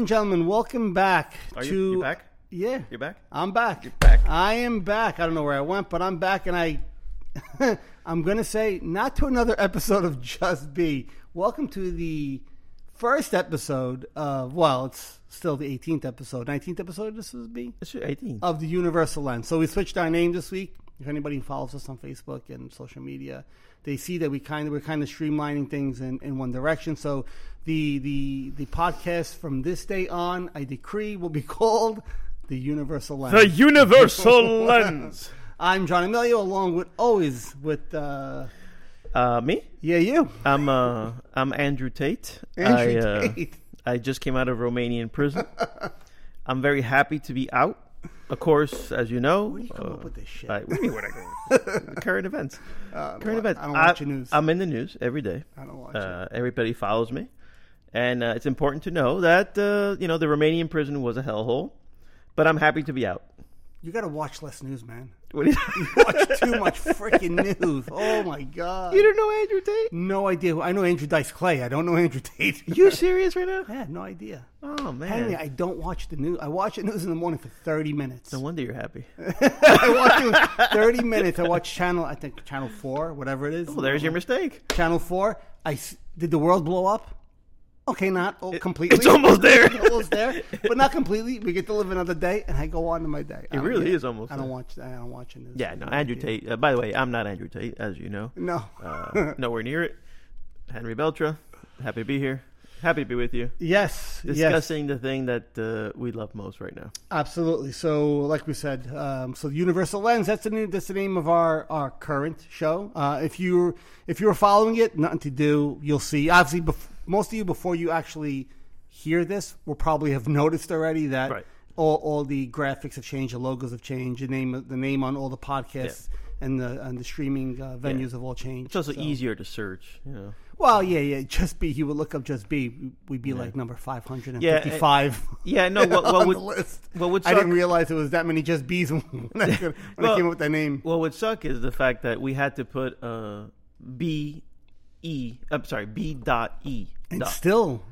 and gentlemen, welcome back Are to. you, you back? Yeah, You're back? I'm back. You're back. I am back. I don't know where I went, but I'm back, and I, I'm gonna say not to another episode of Just Be. Welcome to the first episode of well, it's still the 18th episode, 19th episode. Of this is be It's your 18. of the Universal Lens. So we switched our name this week. If anybody follows us on Facebook and social media, they see that we kind of we're kind of streamlining things in, in one direction. So the the the podcast from this day on, I decree, will be called the Universal Lens. the Universal Lens. I'm John Emilio, along with always with uh, Uh, me? yeah you I'm uh, I'm Andrew Tate. Andrew I, uh, Tate. I just came out of Romanian prison. I'm very happy to be out. Of course, as you know. Where do you come uh, up with this shit? I, what do you mean where I go? current events. Uh, Current events. I don't watch the news. I'm in the news every day. I don't watch it. Uh, everybody follows me, and uh, it's important to know that uh, you know the Romanian prison was a hellhole, but I'm happy to be out. You got to watch less news, man. What You watch too much freaking news. Oh my god. you don't know Andrew Tate? No idea. I know Andrew Dice Clay. I don't know Andrew Tate. You serious right now? I had no idea. Oh man! Henry, I don't watch the news. I watch the news in the morning for 30 minutes. no wonder you're happy. I watch it 30 minutes. I watch channel, I think channel 4, whatever it is. Well, there's your mistake. Channel 4. I Did the world blow up? Okay, not oh, completely. It's almost there. almost there, but not completely. We get to live another day, and I go on to my day. I It really get- is almost I don't there. watch. I don't watch news. Yeah, no, Andrew Tate. Uh, by the way, I'm not Andrew Tate, as you know. No. Uh, nowhere near it. Henry Beltra, happy to be here. Happy to be with you. yes. Yes. Discussing the thing that uh, we love most right now. Absolutely. So, like we said, um, so the Universal Lens. That's the new, that's the name of our, our current show. Uh, if you if you're following it, nothing to do. You'll see. Obviously, bef- most of you before you actually hear this will probably have noticed already that Right. all, all the graphics have changed, the logos have changed, the name the name on all the podcasts and the and the streaming uh, venues have all changed. It's also So- easier to search, you know. Well, yeah, yeah. Just be. He would look up just be. We'd be like number five hundred and fifty-five. Yeah, no, what, what would, the list. what would I didn't realize there was that many just bees when I, when I came up with that name. Well, what would suck is the fact that we had to put uh, B E. I'm sorry, B dot E. And dot. still,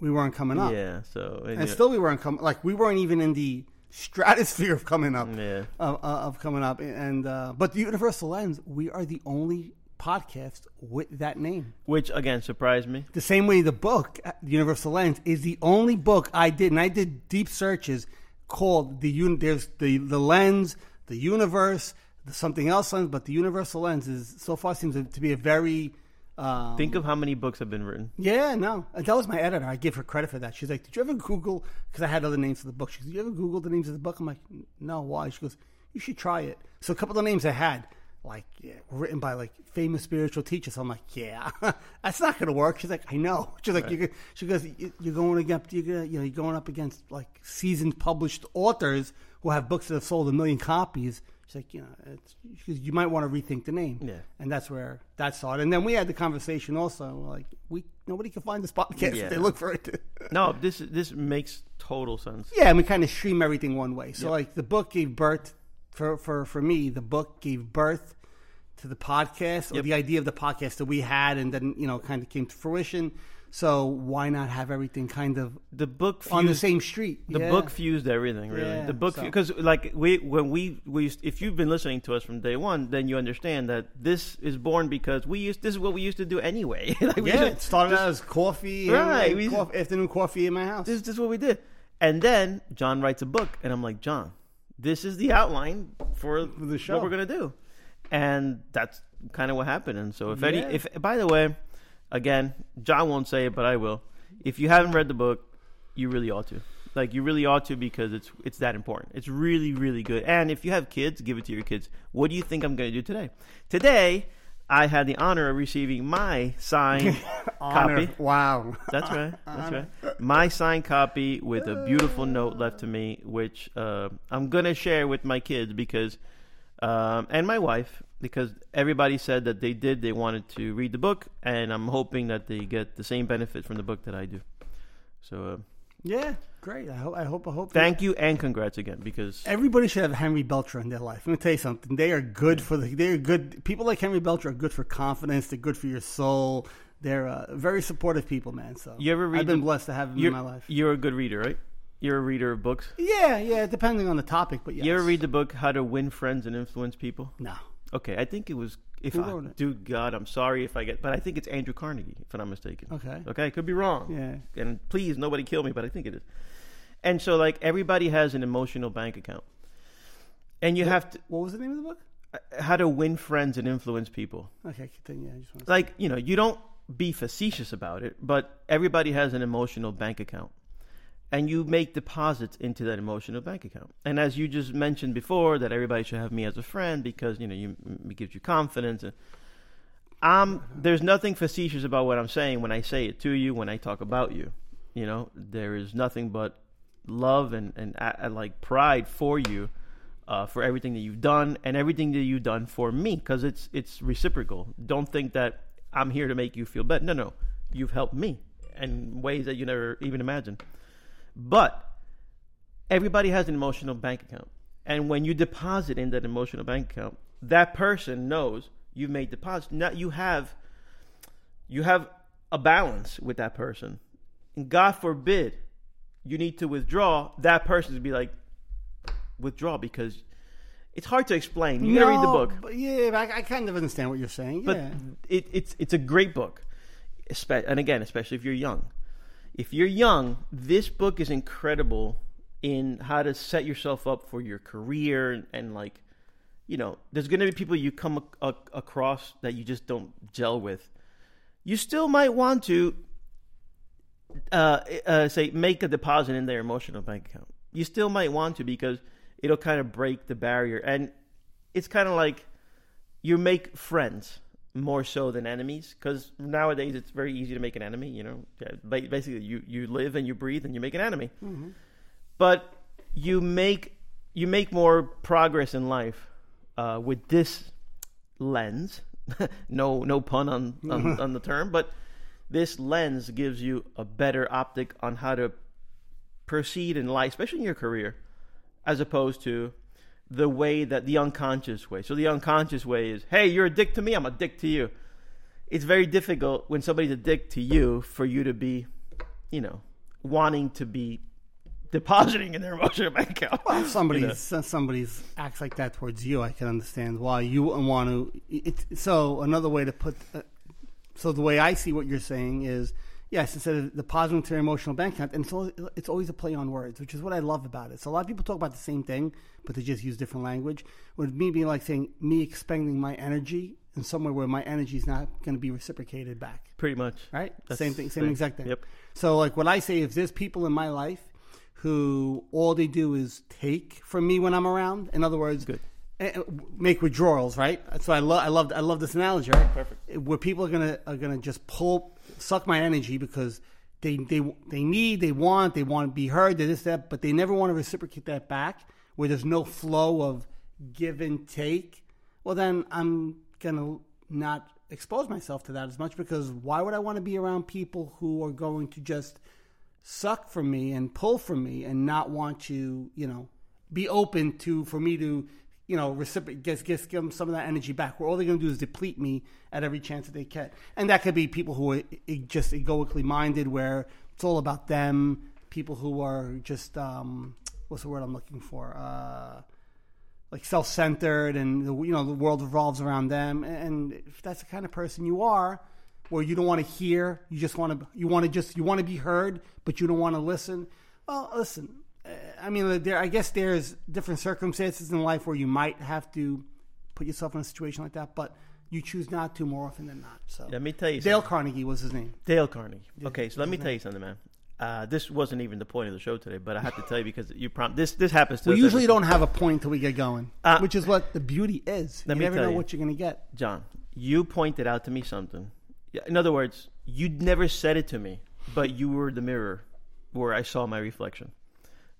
we weren't coming up. Yeah, so and, And still, we weren't coming. Like we weren't even in the stratosphere of coming up. yeah. Of, uh, of coming up. And uh, but the Universal Lens, we are the only podcast with that name. Which again surprised me. The same way the book, uh, the Universal Lens, is the only book I did, and I did deep searches called the un- there's the the lens, the universe, the something else lens, but the Universal Lens is so far seems to be a very um, Think of how many books have been written. yeah, no. That was my editor. I give her credit for that. She's like, Did you ever Google? Because I had other names for the book. She goes, Did you ever Google the names of the book? I'm like, No, why? She goes, You should try it. So a couple of names I had, like, yeah, written by like famous spiritual teachers. So I'm like, Yeah, that's not going to work. She's like, I know. She's like, you She goes, "You- You're going against, you're, you know, you're going up against like seasoned published authors who have books that have sold a million copies. She's like, you know, it's, goes, you might want to rethink the name. Yeah. And that's where that started. And then we had the conversation also, like, we nobody can find this podcast Yeah. if they look for it. No, this this makes total sense. yeah, and we kind of stream everything one way. So, Yep. like, the book gave birth, for, for, for me, the book gave birth to the podcast, or Yep. the idea of the podcast that we had, and then, you know, kind of came to fruition. So, why not have everything kind of The book on the same street? The Yeah. book fused everything, really. Yeah, the book, so- because like we when we we used, if you've been listening to us from day one, then you understand that this is born because we used this is what we used to do anyway. like we Yeah, it started out as coffee, and, Right, like, we- coff- afternoon coffee in my house. this, this is what we did. And then John writes a book, and I'm like, John, this is the outline for, the show. what we're gonna do, and that's kind of what happened. And so, if any, if by the way, again, John won't say it, but I will. If you haven't read the book, you really ought to. Like you really ought to because it's it's that important. It's really really good. And if you have kids, give it to your kids. What do you think I'm going to do today? Today, I had the honor of receiving my signed copy. Wow. That's right. That's right. My signed copy with a beautiful note left to me, which uh, I'm gonna share with my kids because, um, and my wife, because everybody said that they did. They wanted to read the book, and I'm hoping that they get the same benefit from the book that I do. So, uh, Yeah, great. I hope. I hope. I hope. thank you and congrats again because Everybody should have Henry Belcher in their life. Let me tell you something. They are good for the. They are good. People like Henry Belcher are good for confidence. They're good for your soul. they're uh, very supportive people, man. So You ever read I've been the- blessed to have them in my life. you're a good reader, right? You're a reader of books. Yeah, yeah, depending on the topic, but yes. You ever read the book How to Win Friends and Influence People? No. Okay, I think it was. If Who I, wrote it? dude, God, I'm sorry if I get, but I think it's Andrew Carnegie, if I'm not mistaken. Okay. Okay, I could be wrong. Yeah. And please, nobody kill me, but I think it is. And so, like, everybody has an emotional bank account, and you have to What was the name of the book? uh, how to win friends and influence people. Okay, continue. I just want Like, you know, you don't be facetious about it, but everybody has an emotional bank account. And you make deposits into that emotional bank account. And as you just mentioned before, that everybody should have me as a friend because, you know, you, it gives you confidence. And um, there's nothing facetious about what I'm saying when I say it to you, when I talk about you. You know, there is nothing but love and, and, and like pride for you uh, for everything that you've done and everything that you've done for me because it's it's reciprocal. Don't think that I'm here to make you feel better. No, no, you've helped me in ways that you never even imagined. But everybody has an emotional bank account, and when you deposit in that emotional bank account, that person knows you've made deposits. Now you have you have a balance with that person, and God forbid you need to withdraw. That person to be like withdraw because it's hard to explain. You gotta read the book, But yeah, I, I kind of understand what you're saying. but yeah. it, it's it's a great book, and again, especially if you're young. If you're young, this book is incredible in how to set yourself up for your career and, and like, you know, there's going to be people you come ac- ac- across that you just don't gel with. You still might want to uh, uh, say make a deposit in their emotional bank account. You still might want to because it'll kind of break the barrier, and it's kind of like you make friends more so than enemies because nowadays it's very easy to make an enemy. You know, basically you you live and you breathe and you make an enemy, but you make you make more progress in life uh, with this lens. no no pun on on, on the term, but this lens gives you a better optic on how to proceed in life, especially in your career, as opposed to the way that the unconscious way. So the unconscious way is, hey, you're a dick to me, I'm a dick to you. It's very difficult when somebody's a dick to you for you to be, you know, wanting to be depositing in their emotional bank account. If somebody You know. somebody's acts like that towards you, I can understand why you wouldn't want to. It, so another way to put, uh, so the way I see what you're saying is, yes, instead of depositing to your emotional bank account, and so it's always a play on words, which is what I love about it. So a lot of people talk about the same thing, but they just use different language. With me being like saying me expending my energy in somewhere where my energy is not going to be reciprocated back. Pretty much. Right? That's same thing, same exact thing. Yep. So, like, what I say, if there's people in my life who all they do is take from me when I'm around, in other words, Good. eh, eh, make withdrawals, right? So I love, I love, I love this analogy, right? Perfect. Where people are gonna are gonna just pull, suck my energy because they they they need, they want, they want to be heard, they this that, but they never want to reciprocate that back. Where there's no flow of give and take. Well, then I'm gonna not expose myself to that as much because why would I want to be around people who are going to just suck from me and pull from me and not want to, you know, be open to for me to, you know, reciprocate, get, get, give them some of that energy back. Where all they're going to do is deplete me at every chance that they get. And that could be people who are just egoically minded, where it's all about them. People who are just, um, what's the word I'm looking for? Uh, like self-centered and the, you know the world revolves around them and if that's the kind of person you are where you don't want to hear you just want to you want to just you want to be heard but you don't want to listen well listen i mean there i guess there's different circumstances in life where you might have to put yourself in a situation like that but you choose not to more often than not so Let me tell you dale something. carnegie was his name Dale Carnegie. Okay, so let me tell you something, man. Uh, this wasn't even the point of the show today, but I have to tell you because you prom- this this happens to us. we us usually every- don't have a point till we get going Uh, which is what the beauty is let you me never tell know you. what you're going to get John, you pointed out to me something. In other words, you'd never said it to me, but you were the mirror where I saw my reflection.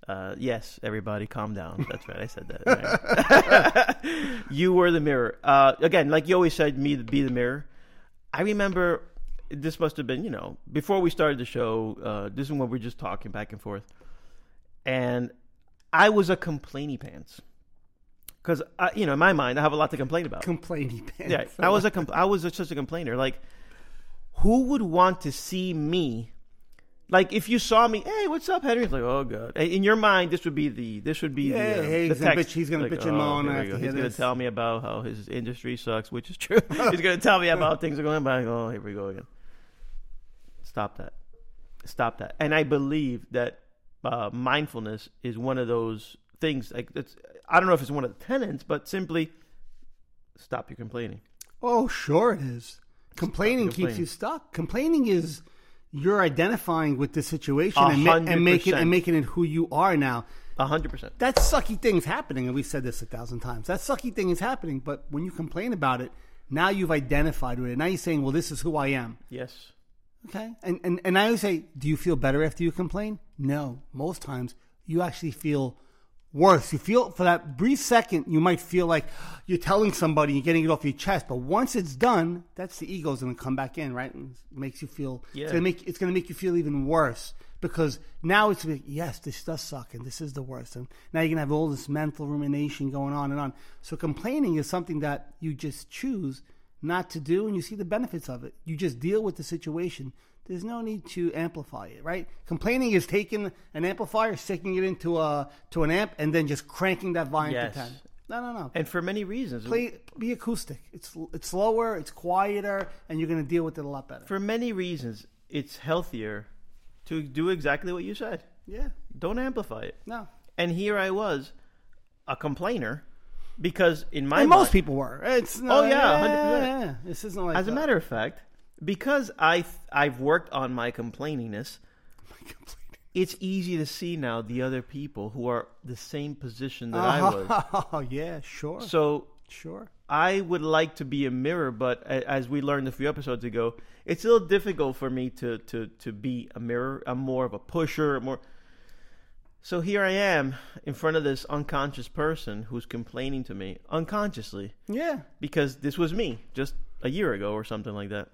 Uh, yes, everybody, calm down. That's right, I said that. you were the mirror. Uh, again, like you always said, me be the mirror. I remember this must have been, you know, before we started the show. Uh, this is when we are just talking back and forth, and I was a complainy pants because, you know, in my mind, I have a lot to complain about. complaining pants. Yeah, I was a compl- I was a, such a complainer. Like, who would want to see me? Like if you saw me, hey, what's up, Henry? It's like, oh god. In your mind, this would be the this would be Yeah, the, uh, hey, the he's gonna text. bitch- he's gonna Like, bitch and moan here we after go. He's gonna tell me about how his industry sucks, which is true. he's gonna tell me about how things are going by. Oh, here we go again. Stop that. Stop that. And I believe that uh, mindfulness is one of those things. Like it's, I don't know if it's one of the tenets, but simply stop your complaining. Oh, sure it is. Complaining keeps you stuck. Complaining is you're identifying with the situation and, ma- and making and making it who you are now. A hundred percent. That sucky thing's happening, and we've said this a thousand times. That sucky thing is happening, but when you complain about it, now you've identified with it. Now you're saying, "Well, this is who I am." Yes. Okay, and and and I always say, "Do you feel better after you complain?" No, most times you actually feel worse. You feel for that brief second, you might feel like you're telling somebody, you're getting it off your chest, but once it's done, that's the ego's going to come back in, right? And it makes you feel. Yeah. It's going to make it's going to make you feel even worse because now it's like, yes, this does suck, and this is the worst, and now you're going to have all this mental rumination going on and on. So complaining is something that you just choose not to do, and you see the benefits of it. You just deal with the situation. There's no need to amplify it, right? Complaining is taking an amplifier, sticking it into a to an amp, and then just cranking that volume Yes. to ten. No, no, no. And for many reasons. Play, be acoustic. It's it's slower, it's quieter, and you're going to deal with it a lot better. For many reasons, it's healthier to do exactly what you said. Yeah, Don't amplify it. no. And here I was, a complainer, because in my And most mind- people were. It's no, Oh, yeah, 100%. yeah, yeah. This isn't like as a matter of fact, because I I've worked on my complainingness, it's easy to see now the other people who are the same position that I was. Oh yeah, sure, So sure. I would like to be a mirror, but as we learned a few episodes ago, it's a little difficult for me to to to be a mirror. I'm more of a pusher, more. So here I am in front of this unconscious person who's complaining to me unconsciously Yeah, because this was me just a year ago or something like that.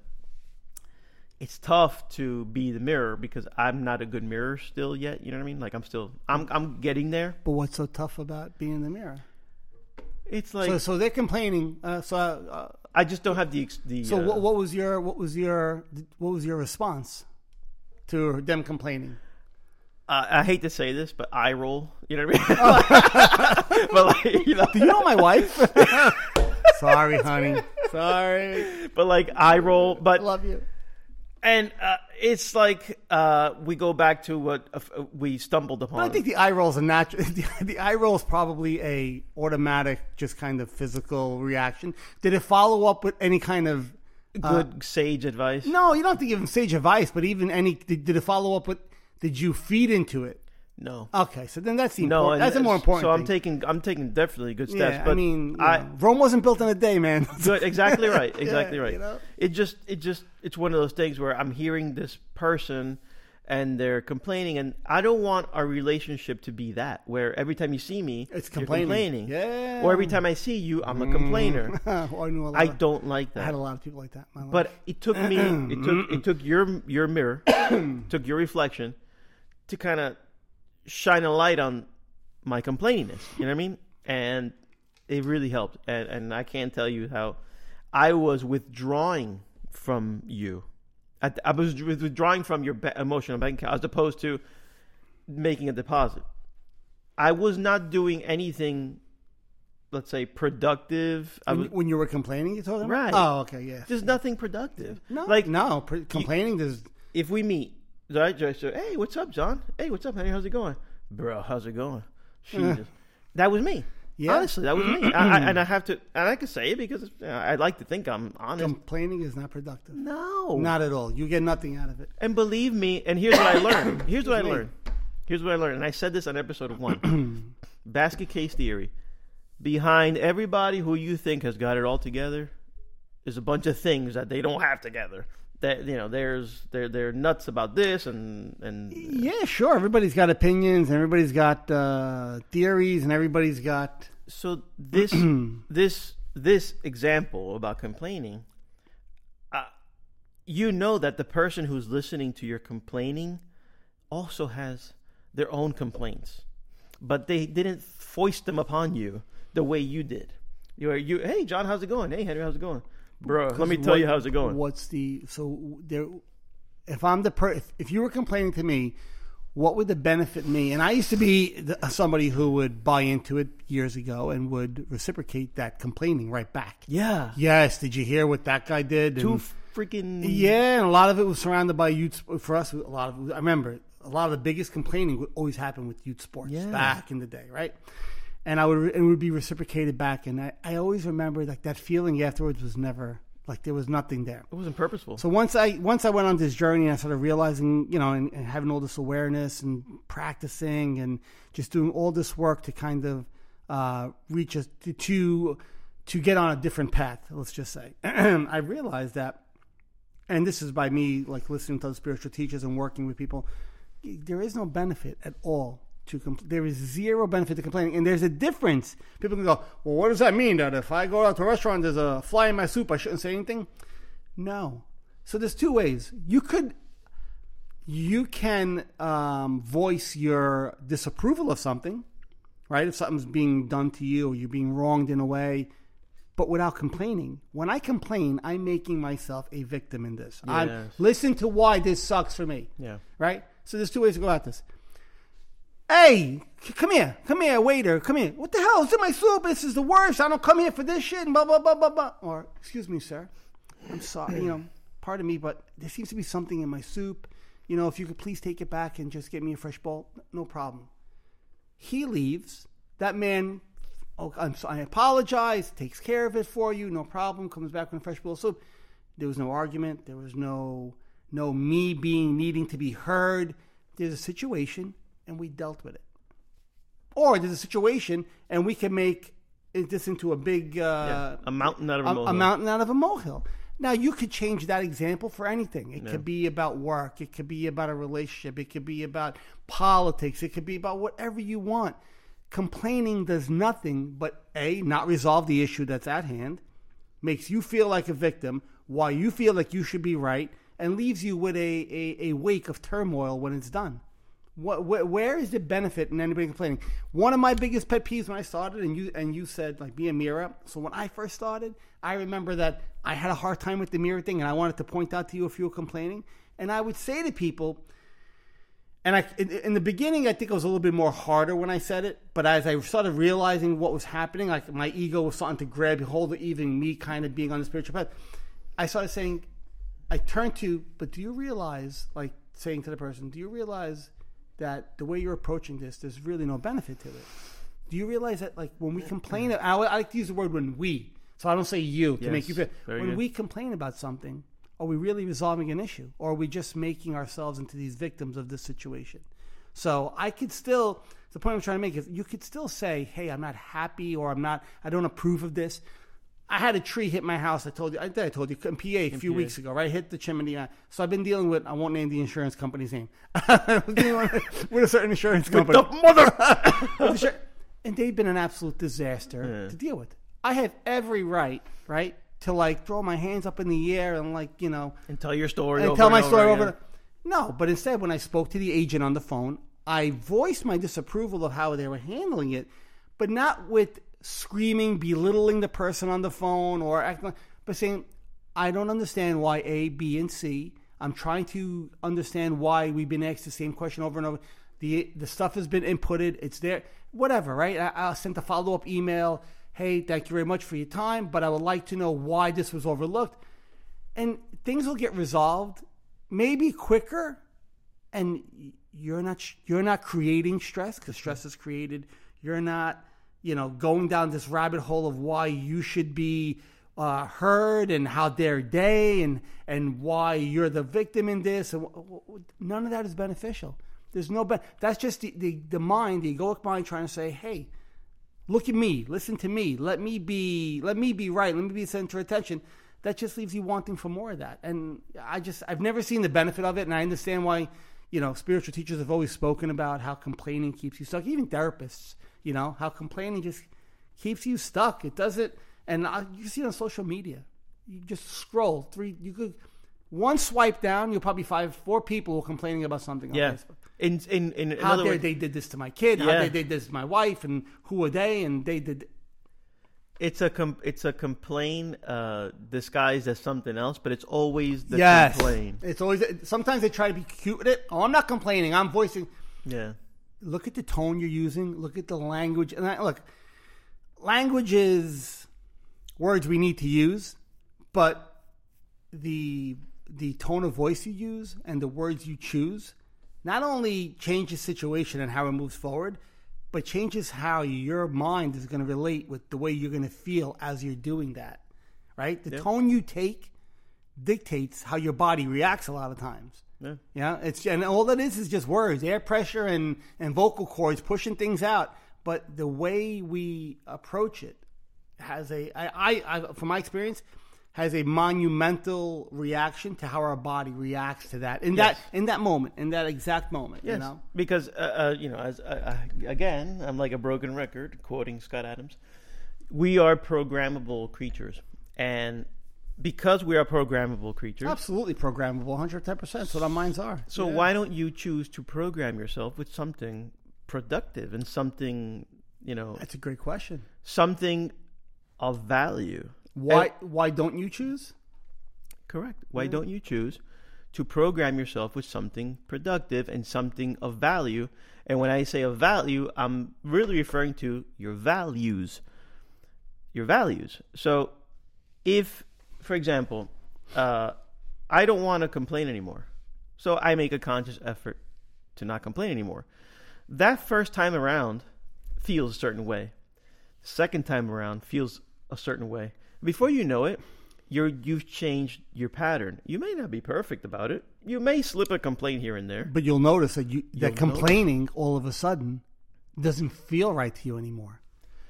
It's tough to be the mirror because I'm not a good mirror still yet. You know what I mean? Like I'm still I'm I'm getting there. but what's so tough about being the mirror? It's like so, so they're complaining. Uh, so, uh, I just don't have the ex- the. so uh, what, what was your what was your what was your response to them complaining? uh, I hate to say this, but I roll. You know what I mean? but like, you know, Do you know my wife? Sorry, honey. Sorry. but like I roll. But Love you. And uh, it's like uh, we go back to what uh, we stumbled upon. I think the eye roll is a natural. The, the eye roll is probably a automatic, just kind of physical reaction. Did it follow up with any kind of? good sage advice. No, you don't have to give him sage advice, but even any. Did, did it follow up with? Did you feed into it? No. Okay, so then that's the No, important, that's a more important. So I'm thing. taking, I'm taking definitely good steps. Yeah, but I mean, I know, Rome wasn't built in a day, man. good, exactly right, exactly Yeah, right. you know? It just, it just, it's one of those things where I'm hearing this person and they're complaining, and I don't want our relationship to be that where every time you see me, It's complaining. complaining. Yeah. Or every time I see you, I'm a mm. complainer. oh, I knew a lot. I of- don't like that. I had a lot of people like that. In my life. But it took me, it took, it took your your mirror, took your reflection, to kind of shine a light on my complainingness. You know what I mean? And it really helped. And and I can't tell you how I was withdrawing from you. I, I was withdrawing from your ba- emotional bank account as opposed to making a deposit. I was not doing anything, let's say, productive. When, was, when you were complaining, you talking about? Right. Oh, okay, yeah. there's nothing productive. No, like no, pr- complaining. There's if we meet, right? Just say, hey, what's up, John? Hey, what's up, honey? How's it going, bro? How's it going? Jesus, that was me. Yeah. Honestly, that was me. I, I, and I have to, and I can say it because you know, I like to think I'm honest. complaining is not productive. no, Not at all. You get nothing out of it. And believe me, and here's what I learned. Here's what I learned. Here's what I learned. And I said this on episode one. Basket case theory. Behind everybody who you think has got it all together is a bunch of things that they don't have together. That you know, there's they're they're nuts about this and and Yeah, sure. Everybody's got opinions, and everybody's got uh, theories, and everybody's got. so this this this example about complaining uh, you know that the person who's listening to your complaining also has their own complaints but they didn't foist them upon you the way you did you are you hey john how's it going hey henry how's it going bro. Let me tell what- you how's it going. What's the so there? If I'm the per, if, if you were complaining to me, what would the benefit me? And I used to be the, somebody who would buy into it years ago and would reciprocate that complaining right back. Yeah, Yes, did you hear what that guy did? two And- freaking yeah, and a lot of it was surrounded by youth. For us, a lot of I remember a lot of the biggest complaining would always happen with youth sports Yeah. back in the day, right? And I would it would be reciprocated back, and I, I always remember like that feeling afterwards was never like there was nothing there. It wasn't purposeful. So once I once I went on this journey, and I started realizing, you know, and, and having all this awareness and practicing and just doing all this work to kind of uh, reach us to, to to get on a different path. Let's just say, I realized that, and this is by me like listening to the spiritual teachers and working with people. There is no benefit at all to compl- there is zero benefit to complaining, and there's a difference. People can go, well, what does that mean? That if I go out to a restaurant, there's a fly in my soup, I shouldn't say anything. No. So there's two ways. You could you can um, voice your disapproval of something, right? If something's being done to you or you're being wronged in a way, but without complaining. When I complain, I'm making myself a victim in this. I'm listen to why this sucks for me. yeah, Right? So there's two ways to go at this. Hey, come here. Come here, waiter. Come here. What the hell? is in my soup. This is the worst. I don't come here for this shit and blah, blah, blah, blah, blah. Or, excuse me, sir. I'm sorry. You know, pardon me, but there seems to be something in my soup. You know, if you could please take it back and just get me a fresh bowl, no problem. He leaves. That man, oh, I'm sorry. I apologize, takes care of it for you, no problem, comes back with a fresh bowl of soup. There was no argument. There was no no me being needing to be heard. There's a situation, and we dealt with it. Or there's a situation, and we can make this into a big uh, a mountain out of a, a, molehill. a mountain out of a molehill. Now you could change that example for anything. It could be about work. It could be about a relationship. It could be about politics. It could be about whatever you want. Complaining does nothing but a not resolve the issue that's at hand, makes you feel like a victim, while you feel like you should be right, and leaves you with a, a, a wake of turmoil when it's done. What, where, where is the benefit in anybody complaining? One of my biggest pet peeves when I started, and you and you said like be a mirror. So when I first started, I remember that I had a hard time with the mirror thing, and I wanted to point out to you if you were complaining. And I would say to people, and I in, in the beginning, I think it was a little bit more harder when I said it. But as I started realizing what was happening, like my ego was starting to grab hold of even me, kind of being on the spiritual path. I started saying, I turned to, but do you realize, like saying to the person, do you realize that the way you're approaching this, there's really no benefit to it? Do you realize that, like, when we complain, I, I like to use the word when we, so I don't say you to Yes, make you feel. When good. we complain about something, are we really resolving an issue, or are we just making ourselves into these victims of this situation? So I could still. The point I'm trying to make is, you could still say, "Hey, I'm not happy," or "I'm not. I don't approve of this." I had a tree hit my house. I told you. I think I told you in PA a few PA. weeks ago, right? Hit the chimney. uh, So I've been dealing with. I won't name the insurance company's name. I was dealing with, a certain insurance company. mother. With the insur- and they've been an absolute disaster Yeah. to deal with. I have every right, right, to like throw my hands up in the air and like you know and tell your story. and over tell my and story over. over. again. the- No, but instead, when I spoke to the agent on the phone, I voiced my disapproval of how they were handling it, but not with screaming, belittling the person on the phone or acting, but saying, "I don't understand why A, B, and C. I'm trying to understand why we've been asked the same question over and over. The the stuff has been inputted. It's there. Whatever, right? I, I sent a follow up email. Hey, thank you very much for your time, but I would like to know why this was overlooked and things will get resolved maybe quicker and you're not you're not creating stress because stress is created you're not you know going down this rabbit hole of why you should be uh, heard and how dare they and and why you're the victim in this none of that is beneficial. There's no that's just the, the the mind the egoic mind trying to say hey look at me listen to me let me be let me be right let me be the center of attention. That just leaves you wanting for more of that. And i just i've never seen the benefit of it and i understand why you know spiritual teachers have always spoken about how complaining keeps you stuck. Even therapists you know how complaining just keeps you stuck it doesn't and you see it on social media you just scroll three you could one swipe down you'll probably find four people complaining about something on Yeah. facebook In in in, in how dare they did this to my kid? How Yeah. they did this to my wife? And who are they? And they did. It's a com- it's a complaint uh, disguised as something else, but it's always the yes, complaint. it's always. Sometimes they try to be cute with it. Oh, I'm not complaining. I'm voicing. Yeah, Look at the tone you're using. Look at the language. And I, look, language is words we need to use, but the the tone of voice you use and the words you choose not only change the situation and how it moves forward, but changes how your mind is going to relate with the way you're going to feel as you're doing that. Right? The Yeah. tone you take dictates how your body reacts a lot of times. Yeah. Yeah, it's and all that is is just words, air pressure and and vocal cords pushing things out. But the way we approach it has a I, I, I from my experience has a monumental reaction to how our body reacts to that in Yes. that in that moment in that exact moment. Yes, You know, because uh, uh, you know, as uh, uh, again, I'm like a broken record, quoting Scott Adams. We are programmable creatures, and because we are programmable creatures, absolutely programmable, 110. percent That's what our minds are. so Yeah. why don't you choose to program yourself with something productive and something, you know, That's a great question. something of value? Why And- why don't you choose? Correct. Why mm. don't you choose to program yourself with something productive and something of value? And when I say of value, I'm really referring to your values. Your values. So, if, for example, uh, I don't want to complain anymore, so I make a conscious effort to not complain anymore. That first time around feels a certain way. Second time around feels a certain way. Before you know it, you're you've changed your pattern. You may not be perfect about it. You may slip a complaint here and there. But you'll notice that you that You'll complaining all of a sudden doesn't feel right to you anymore.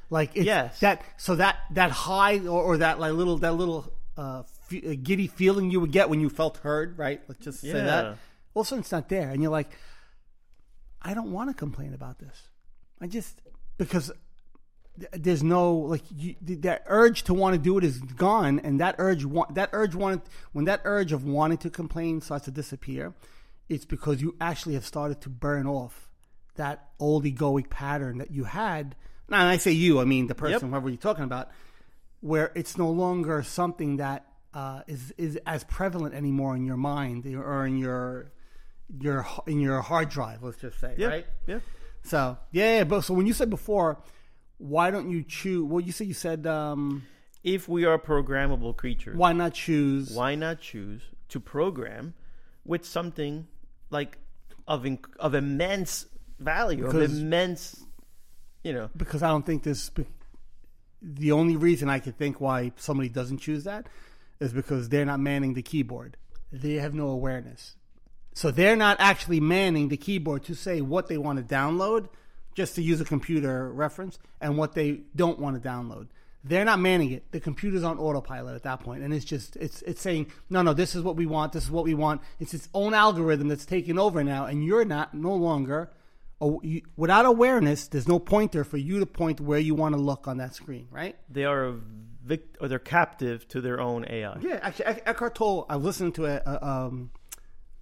Like it's Yes. that so that that high or, or that like little that little uh, uh, giddy feeling you would get when you felt heard, right? Let's just say that. Yeah. All of a sudden it's not there, and you're like, I don't want to complain about this. I just because th- there's no like you, th- that urge to want to do it is gone, and that urge want that urge wanted when that urge of wanting to complain starts to disappear, it's because you actually have started to burn off that old egoic pattern that you had. Now, I say you, I mean the person, Yep. whoever you're talking about, where it's no longer something that uh, is is as prevalent anymore in your mind or in your your in your hard drive. Let's just say, Yeah. right? Yeah. So yeah, yeah, but so when you said before, why don't you choose? Well, you said you said um, If we are programmable creatures, why not choose? why not choose to program with something like of inc- of immense value, of immense, you know, Because I don't think this. The only reason I could think why somebody doesn't choose that is because they're not manning the keyboard. They have no awareness, so they're not actually manning the keyboard to say what they want to download, just to use a computer reference, and what they don't want to download. They're not manning it. The computer's on autopilot at that point, and it's just it's it's saying no, no, this is what we want. This is what we want. It's its own algorithm that's taking over now, and you're not no longer without awareness. There's no pointer for you to point where you want to look on that screen, right? they are a vict- or they're captive to their own AI. Yeah, actually, Ec- Eckhart Tolle. I was listening to a, a, um,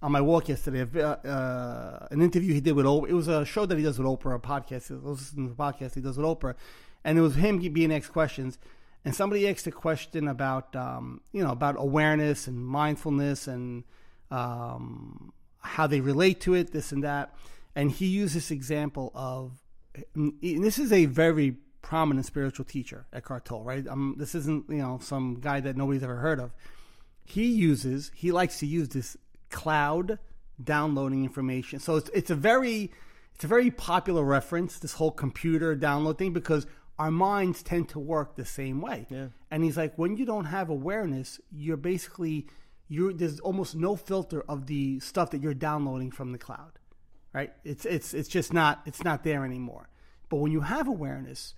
on my walk yesterday. a Uh, an interview he did with Oprah. It was a show that he does with Oprah, a podcast. I was listening to the podcast he does with Oprah, and it was him being asked questions. And somebody asked a question about, um, you know, about awareness and mindfulness and um, how they relate to it, this and that. And he used this example of, and this is a very prominent spiritual teacher, Eckhart Tolle, right? Um, this isn't, you know, some guy that nobody's ever heard of. He uses, he likes to use this cloud downloading information. So it's, it's a very, it's a very popular reference, this whole computer download thing, because our minds tend to work the same way. Yeah. And he's like, when you don't have awareness, you're basically, you're, there's almost no filter of the stuff that you're downloading from the cloud, right? It's, it's, it's just not, it's not there anymore. But when you have awareness,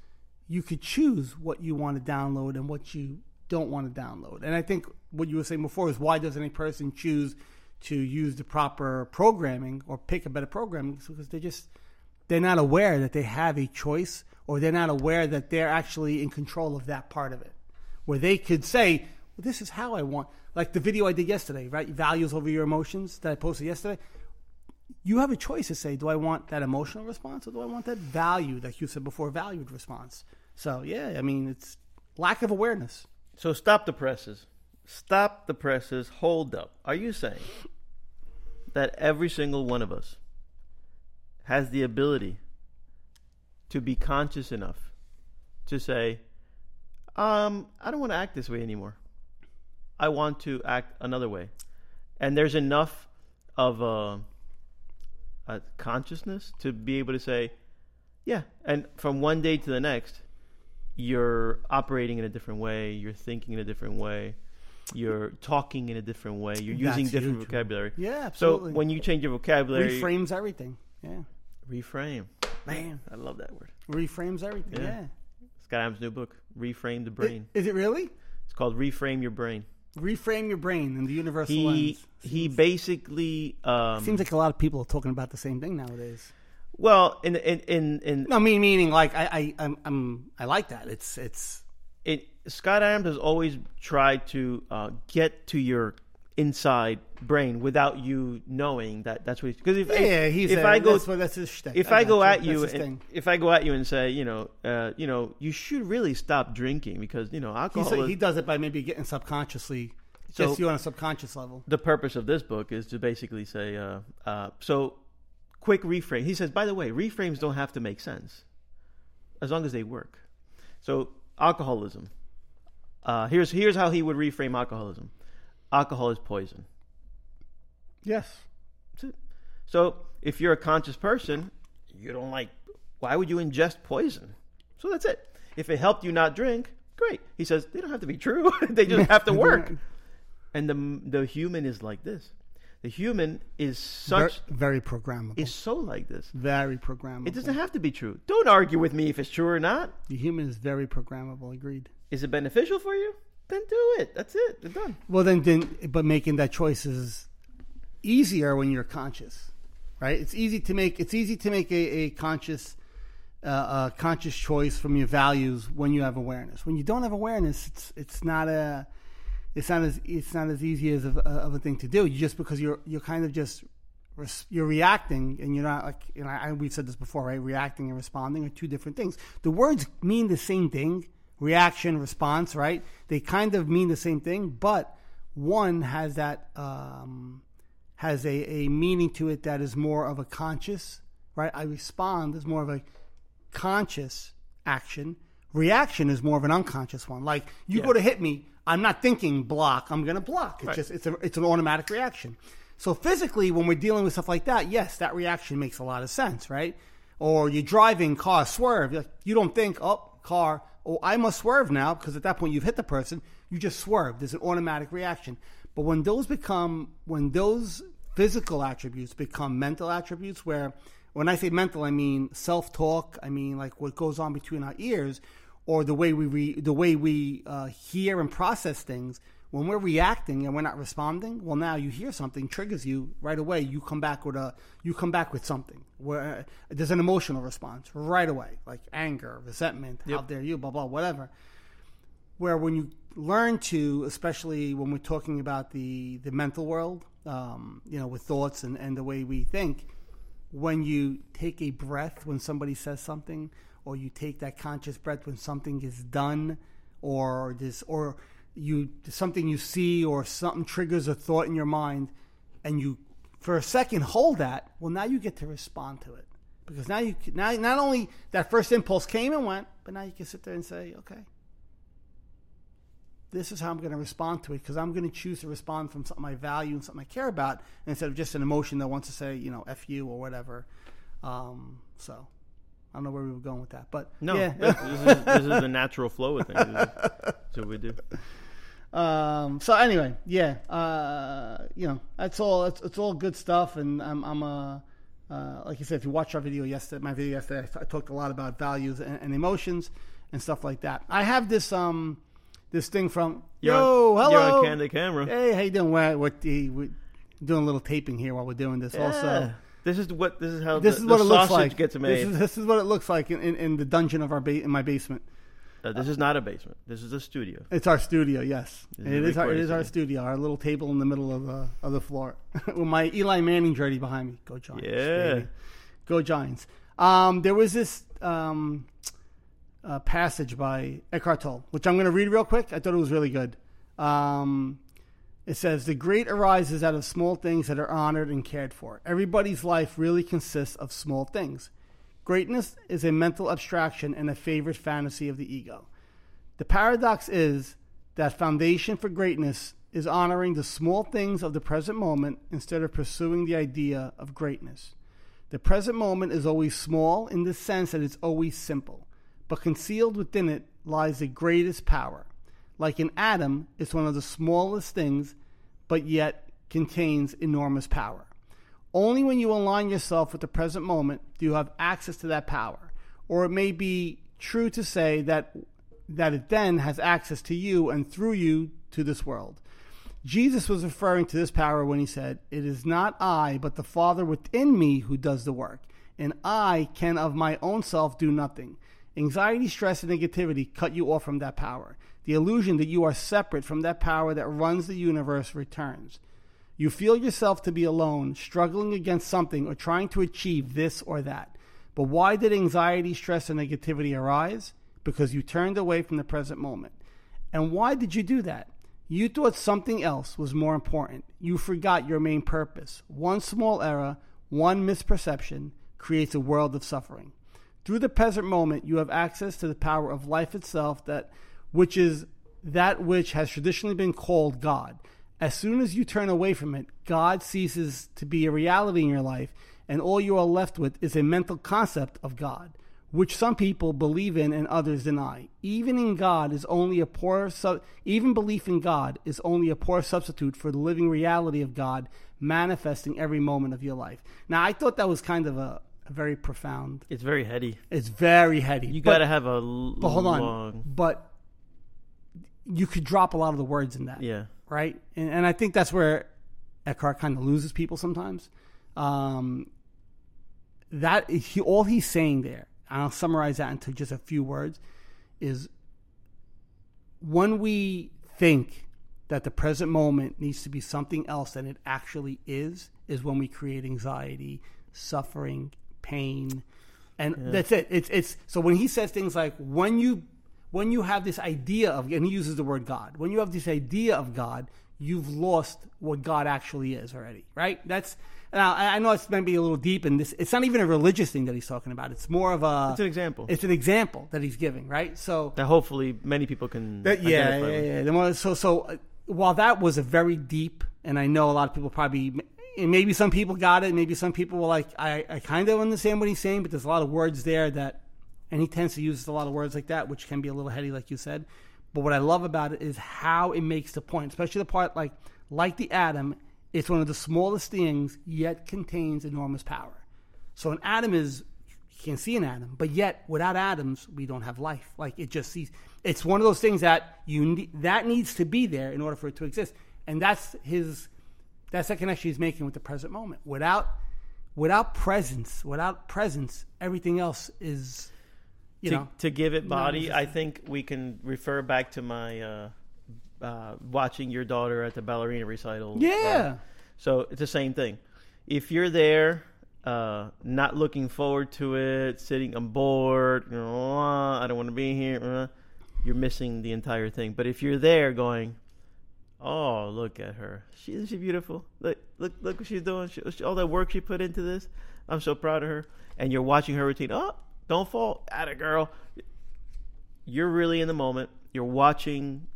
you could choose what you want to download and what you don't want to download. And I think what you were saying before is why doesn't a person choose to use the proper programming or pick a better programming? It's because they just they're not aware that they have a choice or they're not aware that they're actually in control of that part of it. Where they could say, well, this is how I want like the video I did yesterday, right? Values over your emotions that I posted yesterday you have a choice to say, do I want that emotional response or do I want that value, like you said before, valued response? So yeah, I mean, it's lack of awareness. So stop the presses. Stop the presses. Hold up. Are you saying that every single one of us has the ability to be conscious enough to say, um, I don't want to act this way anymore. I want to act another way. And there's enough of a, a consciousness to be able to say, yeah. And from one day to the next, you're operating in a different way, you're thinking in a different way, you're talking in a different way, you're using different huge. vocabulary. Yeah, absolutely. So when you change your vocabulary, reframes everything. Yeah, reframe. Man, I love that word. reframes everything. Yeah. Yeah. Scott Adams' new book, Reframe the Brain. Is it really? It's called Reframe Your Brain. Reframe your brain in the universal He lens. he basically um, Seems like a lot of people are talking about the same thing nowadays. well in in in in, No, me meaning like I I I'm, I'm I like that. It's it's it, Scott Adams has always tried to uh, get to your inside brain without you knowing that that's what he's because if yeah. He's if a- I go that's, what, that's his shtick. if I, go got at you and, if I go at you and say you know uh, you know you should really stop drinking because you know alcohol is, he does it by maybe getting subconsciously, So- just you on a subconscious level. the purpose of this book is to basically say, uh, uh, so quick reframe. He says, by the way, reframes don't have to make sense as long as they work. So alcoholism. Uh, here's here's how he would reframe alcoholism. Alcohol is poison. Yes. So if you're a conscious person, you don't like. Why would you ingest poison? So that's it. If it helped you not drink, great. He says they don't have to be true. they just have to work. And the the human is like this. The human is such very programmable. is so like this. very programmable. It doesn't have to be true. Don't argue with me if it's true or not. the human is very programmable. Agreed. Is it beneficial for you? Then do it. That's it. It's done. Well, then, then, but making that choice is easier when you're conscious, right? It's easy to make. It's easy to make a, a conscious, uh, a conscious choice from your values when you have awareness. When you don't have awareness, it's it's not a, it's not as it's not as easy as of, of a thing to do. You just because you're you're kind of just you're reacting and you're not like you know I, we've said this before, right? Reacting and responding are two different things. The words mean the same thing, reaction, response, right? They kind of mean the same thing, but one has that um, has a, a meaning to it that is more of a conscious, right? I respond is more of a conscious action. Reaction is more of an unconscious one. Like you Yeah. go to hit me, I'm not thinking block. I'm going to block. It's Right. just it's a, it's an automatic reaction. So physically, when we're dealing with stuff like that, yes, that reaction makes a lot of sense, right? Or you're driving, car swerve. You don't think, oh, car, oh, I must swerve now because at that point you've hit the person. You just swerve. There's an automatic reaction. But when those become, when those physical attributes become mental attributes, where when I say mental, I mean self-talk. I mean like what goes on between our ears, or the way we re, the way we uh, hear and process things. When we're reacting and we're not responding, well, now you hear something triggers you right away. You come back with a you come back with something where uh, there's an emotional response right away, like anger, resentment, how Yep. dare you, blah blah, whatever where when you learn to, especially when we're talking about the the mental world, um, you know, with thoughts and, and the way we think, when you take a breath when somebody says something, or you take that conscious breath when something is done, or this, or you something you see, or something triggers a thought in your mind, and you for a second hold that. Well, now you get to respond to it because now you now not only that first impulse came and went, but now you can sit there and say, okay this is how I'm going to respond to it because I'm going to choose to respond from something I value and something I care about instead of just an emotion that wants to say, you know, F you or whatever. Um, so I don't know where we were going with that, but No, yeah. this, is, this is the natural flow of things. That's what we do. um, so anyway, yeah, uh, you know, that's all. It's, it's all good stuff, and I'm, I'm a. Uh, like you said, if you watch our video yesterday, my video yesterday, I, I talked a lot about values and, and emotions and stuff like that. I have this um this thing from You're yo on, hello You're on candid camera. Hey, how you doing? We're, we're, we're doing a little taping here while we're doing this. Also, Yeah. This is what this is how this the, is the what it looks sausage like. gets This made. is, this is what it looks like in, in, in the dungeon of our ba- in my basement. Uh, this is not a basement. This is a studio. It's our studio. Yes, This it is. Our, it is our studio. Our little table in the middle of the of the floor with my Eli Manning jersey behind me. Go Giants! Yeah. baby. go Giants. Um, there was this. Um, uh, passage by Eckhart Tolle, which I'm going to read real quick. I thought it was really good. Um, it says, The great arises out of small things that are honored and cared for. Everybody's life really consists of small things. Greatness is a mental abstraction and a favorite fantasy of the ego. The paradox is that foundation for greatness is honoring the small things of the present moment instead of pursuing the idea of greatness. The present moment is always small in the sense that it's always simple, but concealed within it lies the greatest power. Like an atom, it's one of the smallest things, but yet contains enormous power. Only when you align yourself with the present moment do you have access to that power. Or it may be true to say that that it then has access to you and through you to this world. Jesus was referring to this power when he said, It is not I, but the Father within me who does the work, and I can of my own self do nothing. Anxiety, stress, and negativity cut you off from that power. The illusion that you are separate from that power that runs the universe returns. You feel yourself to be alone, struggling against something, or trying to achieve this or that. But why did anxiety, stress, and negativity arise? Because you turned away from the present moment. And why did you do that? You thought something else was more important. You forgot your main purpose. One small error, one misperception creates a world of suffering. Through the present moment, you have access to the power of life itself that which is that which has traditionally been called God. As soon as you turn away from it, God ceases to be a reality in your life, and all you are left with is a mental concept of God which some people believe in and others deny. Even in God is only a poor su- even belief in God is only a poor substitute for the living reality of God manifesting every moment of your life. Now, I thought that was kind of a, a very profound. It's very heady. It's very heady. You got to have a l- But hold on. long. But you could drop a lot of the words in that. Yeah. Right? And, and I think that's where Eckhart kind of loses people sometimes. Um, that he, all he's saying there and I'll summarize that into just a few words, is when we think that the present moment needs to be something else than it actually is, is when we create anxiety, suffering, pain, and yeah. that's it. It's it's so when he says things like when you when you have this idea of and he uses the word God, when you have this idea of God, you've lost what God actually is already, right? That's now I know it's maybe a little deep in this. It's not even a religious thing that he's talking about. It's more of a. It's an example. It's an example that he's giving, right? So that hopefully many people can. That, yeah, yeah, yeah, yeah. So so uh, while that was a very deep, and I know a lot of people probably. And maybe some people got it. Maybe some people were like, I, I kind of understand what he's saying, but there's a lot of words there that, and he tends to use a lot of words like that, which can be a little heady, like you said. But what I love about it is how it makes the point, especially the part like, like the atom, it's one of the smallest things, yet contains enormous power. So an atom is you can see an atom, but yet without atoms, we don't have life. Like it just sees. It's one of those things that you that needs to be there in order for it to exist, and that's his. That's the connection he's making with the present moment. Without without presence, without presence, everything else is. You to, know, to give it body, I think we can refer back to my uh, uh, watching your daughter at the ballerina recital. Yeah. Uh, so it's the same thing. If you're there, uh, not looking forward to it, sitting on board, I don't want to be here, uh, you're missing the entire thing. But if you're there going, oh, look at her. She, isn't she beautiful? Look, look, look what she's doing. She, she, all that work she put into this. I'm so proud of her. And you're watching her routine. Oh, don't fall. At a girl. You're really in the moment. You're watching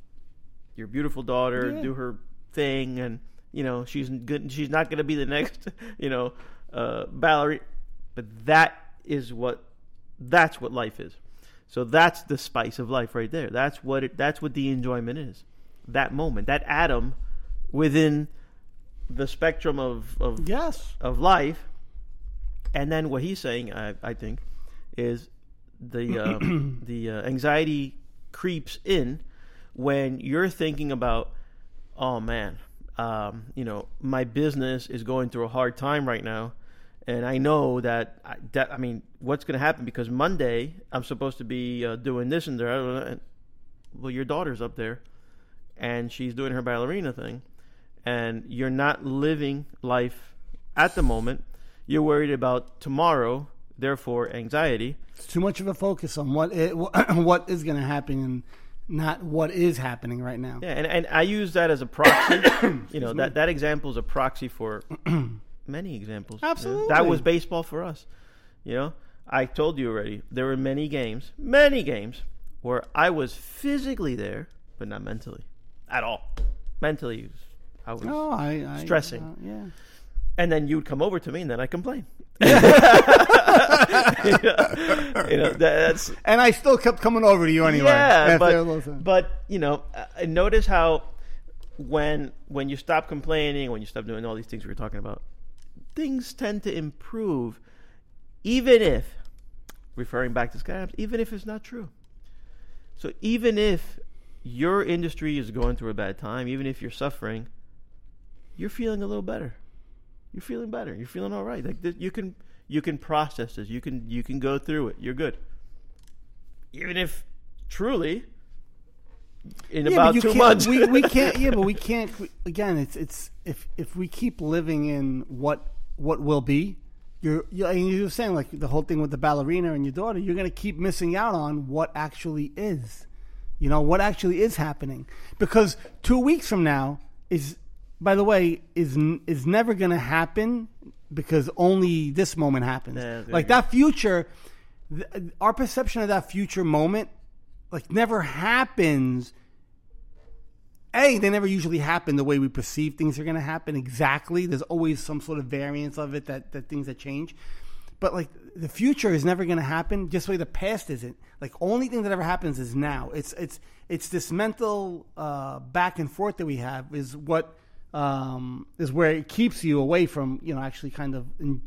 your beautiful daughter yeah. do her thing, and you know she's good. She's not going to be the next, you know, uh, ballerina. But that is what that's what life is. So that's the spice of life right there. That's what it. That's what the enjoyment is. That moment, that atom within the spectrum of of yes of life. And then what he's saying, I, I think, is the uh, the uh, anxiety creeps in when you're thinking about, oh man, um, you know, my business is going through a hard time right now, and I know that, I, that I mean, what's going to happen because Monday I'm supposed to be uh, doing this and that. Well, your daughter's up there, and she's doing her ballerina thing, and you're not living life at the moment. You're worried about tomorrow therefore anxiety. It's too much of a focus on what it, what is going to happen and not what is happening right now. Yeah, and, and I use that as a proxy. you know, that, that example is a proxy for many examples. you know. Absolutely. That was baseball for us. You know, I told you already, there were many games, many games, where I was physically there, but not mentally at all. Mentally, I was. Oh, I, I Stressing. uh, yeah. And then you'd come over to me, and then I complain. you know, you know, that's And I still kept coming over to you anyway. yeah, after a little but but you know, uh, notice how when when you stop complaining, when you stop doing all these things we were talking about, things tend to improve, even if referring back to scams, even if it's not true. So even if your industry is going through a bad time, even if you're suffering, you're feeling a little better. You're feeling better. You're feeling all right. Like th- you can you can process this. You can you can go through it. You're good. Even if truly in Yeah, about you two can't- months we, we can't. Yeah, but we can't. Again, it's it's if if we keep living in what what will be, you're you and you were saying like the whole thing with the ballerina and your daughter, you're gonna keep missing out on what actually is. You know what actually is happening because two weeks from now is, by the way, is is never gonna happen because only this moment happens. Yeah, like that future, th- our perception of that future moment, like never happens. A they never usually happen the way we perceive things are going to happen exactly. There's always some sort of variance of it that, that things that change. But like the future is never going to happen just the way the past isn't. Like only thing that ever happens is now. It's it's it's this mental uh, back and forth that we have is what um, is where it keeps you away from you know actually kind of in,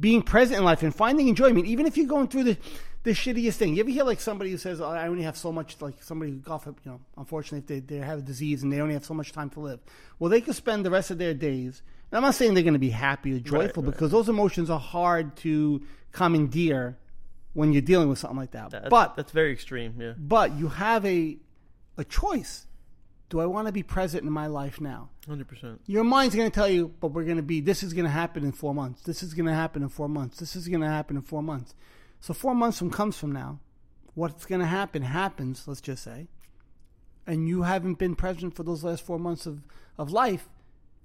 being present in life and finding enjoyment even if you're going through the the shittiest thing. You ever hear like somebody who says, oh, "I only have so much," like somebody who golf, you know, unfortunately, if they, they have a disease and they only have so much time to live. Well, they could spend the rest of their days. And I'm not saying they're going to be happy or joyful right. because those emotions are hard to commandeer when you're dealing with something like that. That- but that's very extreme. Yeah, but you have a a choice. Do I want to be present in my life now? hundred percent. Your mind's going to tell you, but we're going to be, this is going to happen in four months. This is going to happen in four months. This is going to happen in four months. So, four months from comes from now, what's going to happen happens, let's just say. And you haven't been present for those last four months of, of life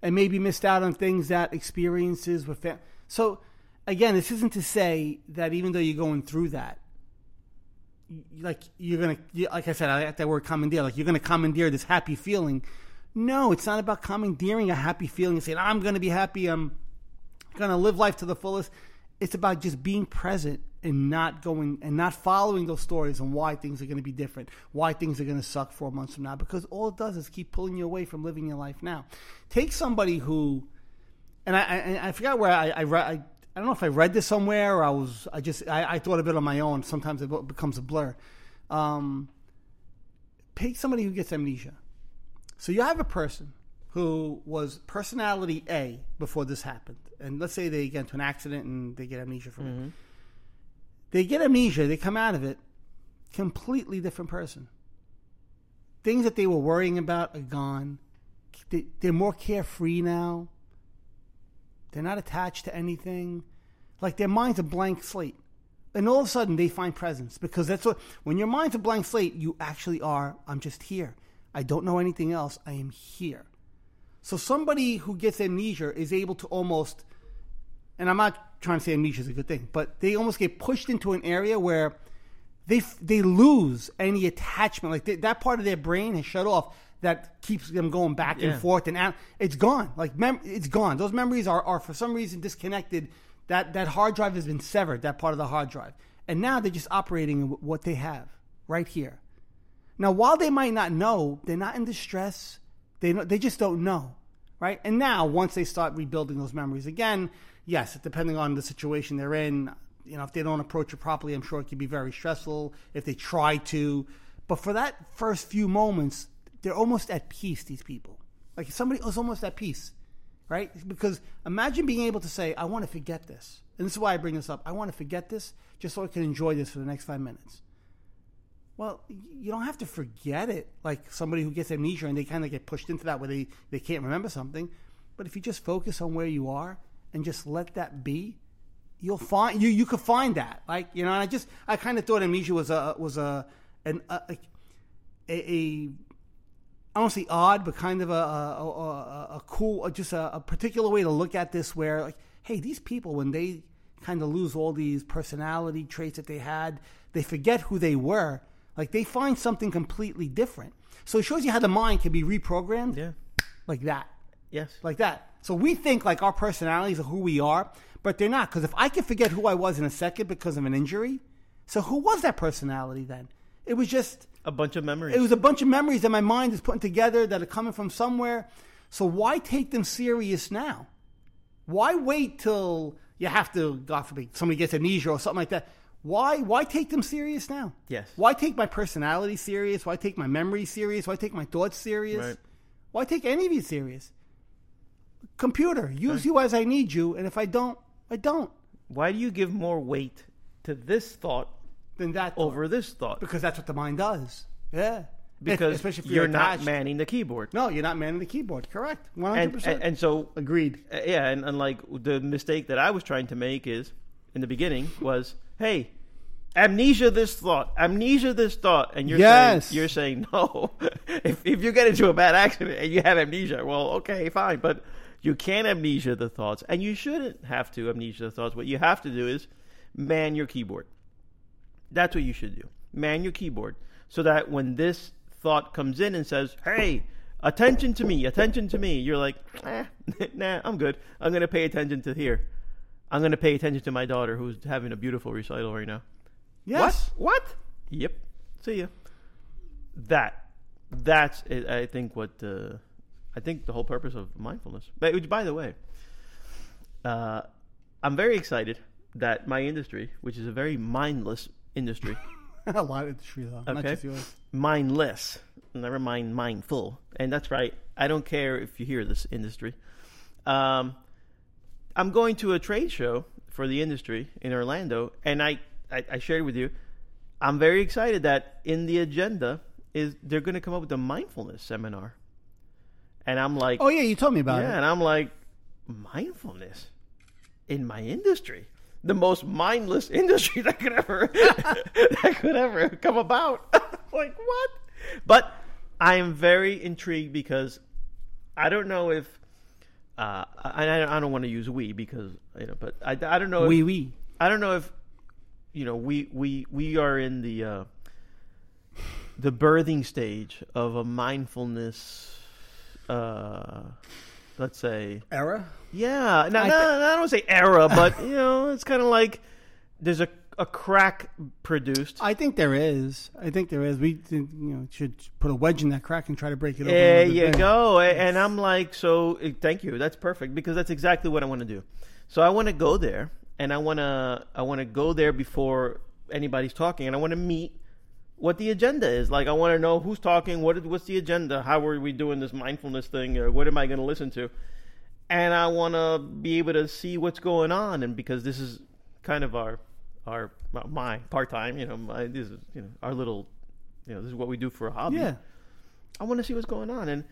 and maybe missed out on things that experiences with fam- So, again, this isn't to say that even though you're going through that, like you're gonna, like I said, I like that word commandeer. Like you're gonna commandeer this happy feeling. No, it's not about commandeering a happy feeling and saying I'm gonna be happy. I'm gonna live life to the fullest. It's about just being present and not going and not following those stories and why things are going to be different, why things are going to suck four months from now. Because all it does is keep pulling you away from living your life now. Take somebody who, and I I, I forgot where I I, I I don't know if I read this somewhere or I was I just I, I thought of it on my own. Sometimes it becomes a blur. Um, take somebody who gets amnesia. So you have a person who was personality A before this happened, and let's say they get into an accident and they get amnesia from it. They get amnesia, they come out of it, completely different person. Things that they were worrying about are gone. They, they're more carefree now. They're not attached to anything. Like their mind's a blank slate. And all of a sudden they find presence because that's what, when your mind's a blank slate, you actually are, I'm just here. I don't know anything else. I am here. So somebody who gets amnesia is able to almost, and I'm not trying to say amnesia is a good thing, but they almost get pushed into an area where they they lose any attachment. Like they, that part of their brain has shut off that keeps them going back Yeah. and forth, and out, it's gone. Like mem- it's gone. Those memories are, are for some reason disconnected. That that hard drive has been severed. That part of the hard drive, and now they're just operating in what they have right here. Now, while they might not know, they're not in distress. They they just don't know, right? And now, once they start rebuilding those memories again, yes, depending on the situation they're in, you know, if they don't approach it properly, I'm sure it can be very stressful. If they try to, but for that first few moments, they're almost at peace. These people, like somebody was almost at peace, right? Because imagine being able to say, "I want to forget this," and this is why I bring this up. I want to forget this just so I can enjoy this for the next five minutes. Well, you don't have to forget it like somebody who gets amnesia and they kind of get pushed into that where they, they can't remember something. But if you just focus on where you are and just let that be, you'll find you you could find that like you know. I just I kind of thought amnesia was a was a an a, a, a I don't say odd, but kind of a a, a, a cool, uh, just a, a particular way to look at this. Where like, hey, these people when they kind of lose all these personality traits that they had, they forget who they were. Like they find something completely different. So it shows you how the mind can be reprogrammed. Yeah. Like that. Yes. Like that. So we think like our personalities are who we are, but they're not. Because if I can forget who I was in a second because of an injury, so who was that personality then? It was just a bunch of memories. it was a bunch of memories that my mind is putting together that are coming from somewhere. So why take them serious now? Why wait till you have to, God forbid, somebody gets amnesia or something like that? Why why take them serious now? Yes. Why take my personality serious? Why take my memory serious? Why take my thoughts serious? Right. Why take any of you serious? Computer, use you as I need you, and if I don't, I don't. Why do you give more weight to this thought Then that thought. over this thought? because that's what the mind does. Yeah, Because especially if you're, not attached. manning the keyboard. No, you're not manning the keyboard. Correct. One hundred And, and percent. and so Agreed. Uh, yeah, and, and like the mistake that I was trying to make is in the beginning was, hey, amnesia this thought, amnesia this thought, and you're Yes. saying you're saying no. if if you get into a bad accident and you have amnesia, well, okay, fine, but you can't amnesia the thoughts, and you shouldn't have to amnesia the thoughts. What you have to do is man your keyboard. That's what you should do. Man your keyboard so that when this thought comes in and says, "Hey, attention to me, attention to me," you're like, eh, "Nah, I'm good. I'm going to pay attention to here. I'm going to pay attention to my daughter who's having a beautiful recital right now." Yes. What? What? Yep. See ya. That. That's it, I think what uh, I think the whole purpose of mindfulness. But which, by the way, uh, I'm very excited that my industry, which is a very mindless industry, a lot of industry though, not Okay. just yours. mindless, never mind mindful, and that's right. I don't care if you hear this industry. Um, I'm going to a trade show for the industry in Orlando, and I, I, I shared with you. I'm very excited that in the agenda is they're going to come up with a mindfulness seminar, and I'm like, Oh yeah, you told me about yeah, it. and I'm like, mindfulness in my industry, the most mindless industry that could ever that could ever come about. like what? But I am very intrigued because I don't know if uh, I, I don't want to use we because you know, but I, I don't know. Wee if, wee. I don't know if you know we we we are in the uh, the birthing stage of a mindfulness. Uh, let's say Era. yeah, no, I no, I don't say era, but you know, it's kind of like there's a a crack produced. I think there is. I think there is. We you know should put a wedge in that crack and try to break it open. There bit you go. A- And I'm like, so eh, thank you. That's perfect because that's exactly what I want to do. So I want to go there, and I want to I want to go there before anybody's talking, and I want to meet what the agenda is. Like, I want to know who's talking. What is, what's the agenda? How are we doing this mindfulness thing? Or what am I going to listen to? And I want to be able to see what's going on, and because this is kind of our our my part time, you know, my, this is you know our little, you know, this is what we do for a hobby. Yeah. I want to see what's going on. And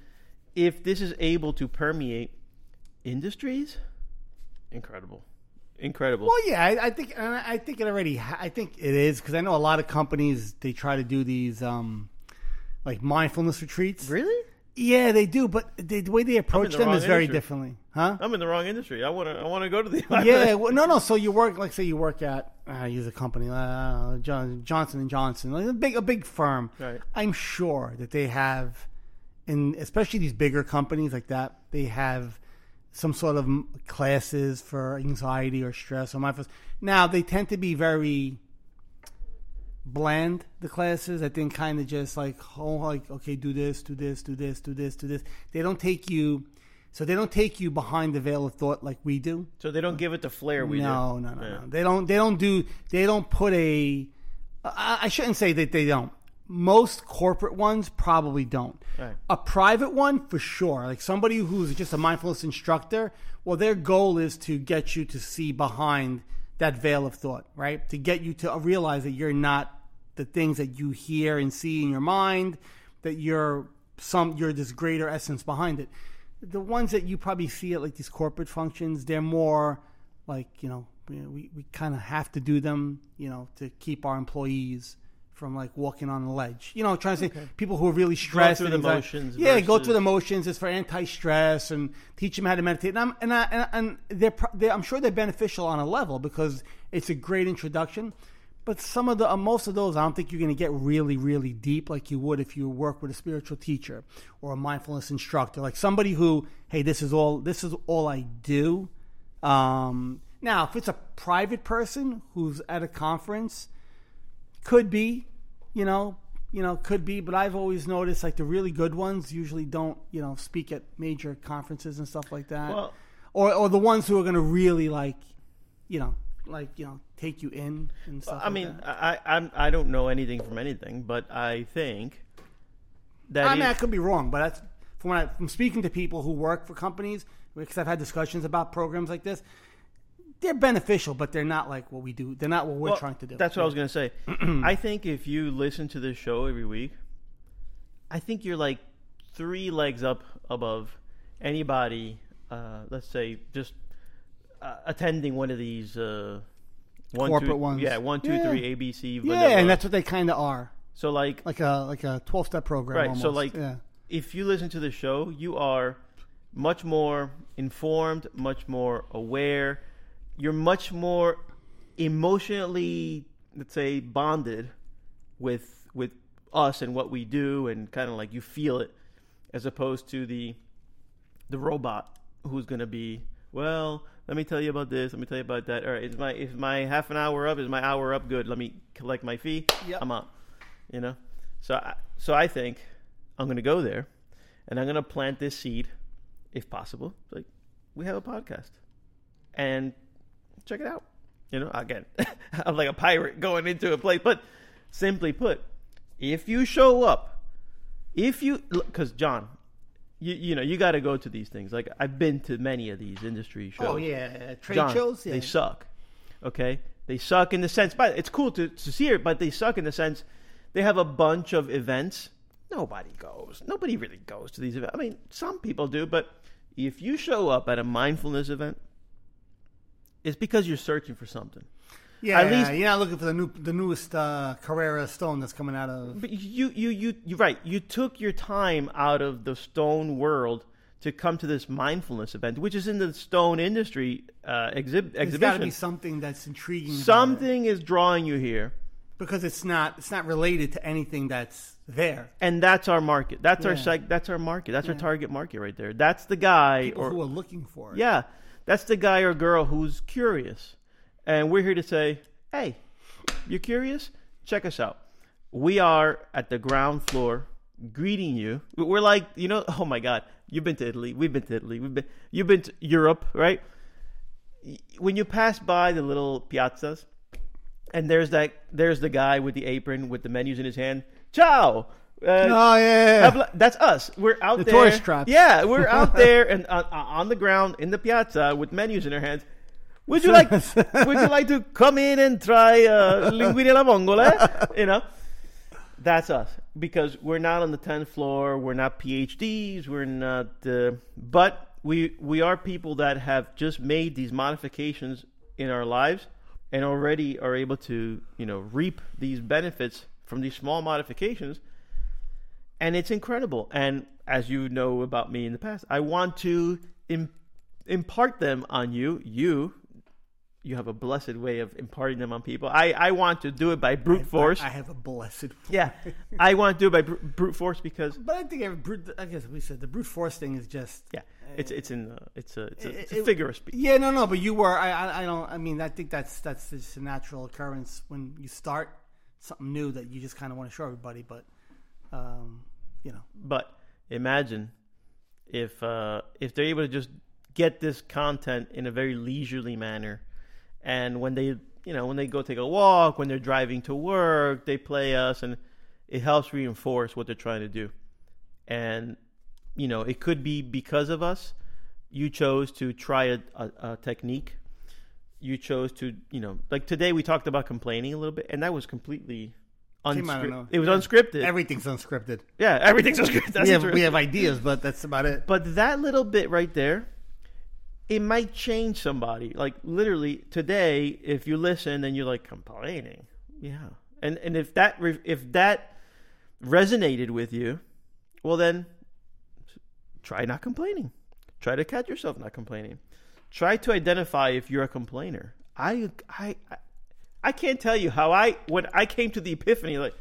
if this is able to permeate industries, incredible, incredible. Well, yeah, I, I think and I I think it already. Ha- I think it is because I know a lot of companies they try to do these um like mindfulness retreats. Really? Yeah, they do, but they, the way they approach the them wrong is very industry. differently, huh? I'm in the wrong industry. I want to. I want to go to the. yeah, well, no, no. So you work, like, say you work at, I use a company, uh, John, Johnson and Johnson, like a big, a big firm. Right. I'm sure that they have, in especially these bigger companies like that, they have some sort of classes for anxiety or stress or mindfulness. Now they tend to be very bland. The classes, I think, kind of just like, oh, like, okay, do this, do this, do this, do this, do this. They don't take you. So they don't take you behind the veil of thought like we do So they don't give it the flair we no, do. no, no, Yeah. no. They don't. They don't do. They don't put a. I, I shouldn't say that they don't. Most corporate ones probably don't. Right. A private one for sure. Like somebody who's just a mindfulness instructor. Well, their goal is to get you to see behind that veil of thought, right? To get you to realize that you're not the things that you hear and see in your mind. That you're some. You're this greater essence behind it. The ones that you probably see at like these corporate functions, they're more like you know we we, we kind of have to do them, you know, to keep our employees from like walking on a ledge. You know, trying to say people who are really stressed. through and the anxi- motions Yeah, go through the motions. It's for anti-stress and teach them how to meditate. And I'm and I, and, and they're, they're I'm sure they're beneficial on a level because it's a great introduction. But some of the uh, most of those, I don't think you're going to get really, really deep like you would if you work with a spiritual teacher or a mindfulness instructor, like somebody who, hey, this is all this is all I do. Um, now, if it's a private person who's at a conference, could be, you know, you know, could be. But I've always noticed like the really good ones usually don't, you know, speak at major conferences and stuff like that. Well- or or the ones who are going to really like, you know, like you know, take you in and stuff. I like mean, that. I, I'm I don't know anything from anything, but I think that I mean, I could be wrong, but that's from when I, from speaking to people who work for companies because I've had discussions about programs like this. They're beneficial, but they're not like what we do. They're not what we're Well, trying to do. That's what I was gonna say. I think if you listen to this show every week, I think you're like three legs up above anybody. Uh, let's say just uh, attending one of these uh, one, Corporate two- ones. Yeah, one, two, Yeah. three, ABC. Yeah, and that's what they kind of are, so like like a like a twelve step program. Right, Almost. so, like- yeah. if you listen to the show, you are much more informed, much more aware. You're much more emotionally, let's say, bonded with with us and what we do, and kind of like you feel it, as opposed to the the robot who's going to be well. Let me tell you about this. Let me tell you about that. All right, is my is my half an hour up? Is my hour up? Good. Let me collect my fee. Yep. I'm out. You know. So I, so I think I'm going to go there, and I'm going to plant this seed, if possible. Like we have a podcast, and check it out. You know, again, I'm like a pirate going into a place, but simply put, if you show up, if you because John, you you know you got to go to these things. Like I've been to many of these industry oh, shows. Oh yeah, trade John, shows. Yeah. They suck. Okay, they suck in the sense, but it's cool to, to see it. But they suck in the sense they have a bunch of events. Nobody goes. Nobody really goes to these events. I mean, some people do, but if you show up at a mindfulness event, it's because you're searching for something. yeah, at least- you're not looking for the new the newest uh, Carrara Stone that's coming out of. But you, you, you, you're right. You took your time out of the stone world to come to this mindfulness event, which is in the stone industry uh, exhib- There's got to be something that's intriguing. Something is drawing you here. because it's not it's not related to anything that's there. and that's our market. That's our Yeah. seg- That's our market. That's our target market right there. That's the guy People or who are looking for it. yeah, that's the guy or girl who's curious, and we're here to say, hey, you're curious? Check us out. We are at the ground floor, greeting you. We're like, you know, oh my god, you've been to Italy. We've been to Italy. We've been. You've been to Europe, right? When you pass by the little piazzas, and there's that there's the guy with the apron with the menus in his hand. Ciao. Uh, Oh yeah. That's us. We're out The there. tourist traps. Yeah, we're out there and uh, uh, on the ground in the piazza with menus in our hands. Would you like? would you like to come in and try uh, linguine alla vongole? You know, that's us because we're not on the tenth floor. We're not PhDs. We're not. Uh, but we we are people that have just made these modifications in our lives and already are able to you know reap these benefits from these small modifications and it's incredible. And as you know about me in the past, I want to Im- impart them on you. You, you have a blessed way of imparting them on people. I, I want to do it by brute force. I, I have a blessed. yeah, I want to do it by br- brute force because But I think every brute, I guess we said the brute force thing is just. yeah, it's it's in uh, it's a it's a, it's It- figure of speech. Yeah, no, no, but you were. I, I, I don't. I mean, I think that's that's just a natural occurrence when you start something new that you just kind of want to show everybody. But, um, you know, But imagine if uh, if they're able to just get this content in a very leisurely manner, and when they you know when they go take a walk, when they're driving to work, they play us, and it helps reinforce what they're trying to do. And you know it could be because of us. You chose to try a, a, a technique. You chose to you know like today we talked about complaining a little bit, and that was completely. Came out of unscripted. nowhere. It was unscripted. everything's unscripted. yeah, everything's unscripted. That's we have we have ideas, but that's about it. But that little bit right there it might change somebody. Like literally today, if you listen and you're like complaining, yeah, and and if that re- if that resonated with you, well then try not complaining. Try to catch yourself not complaining. Try to identify if you're a complainer. I I I, can't tell you how I when I came to the epiphany like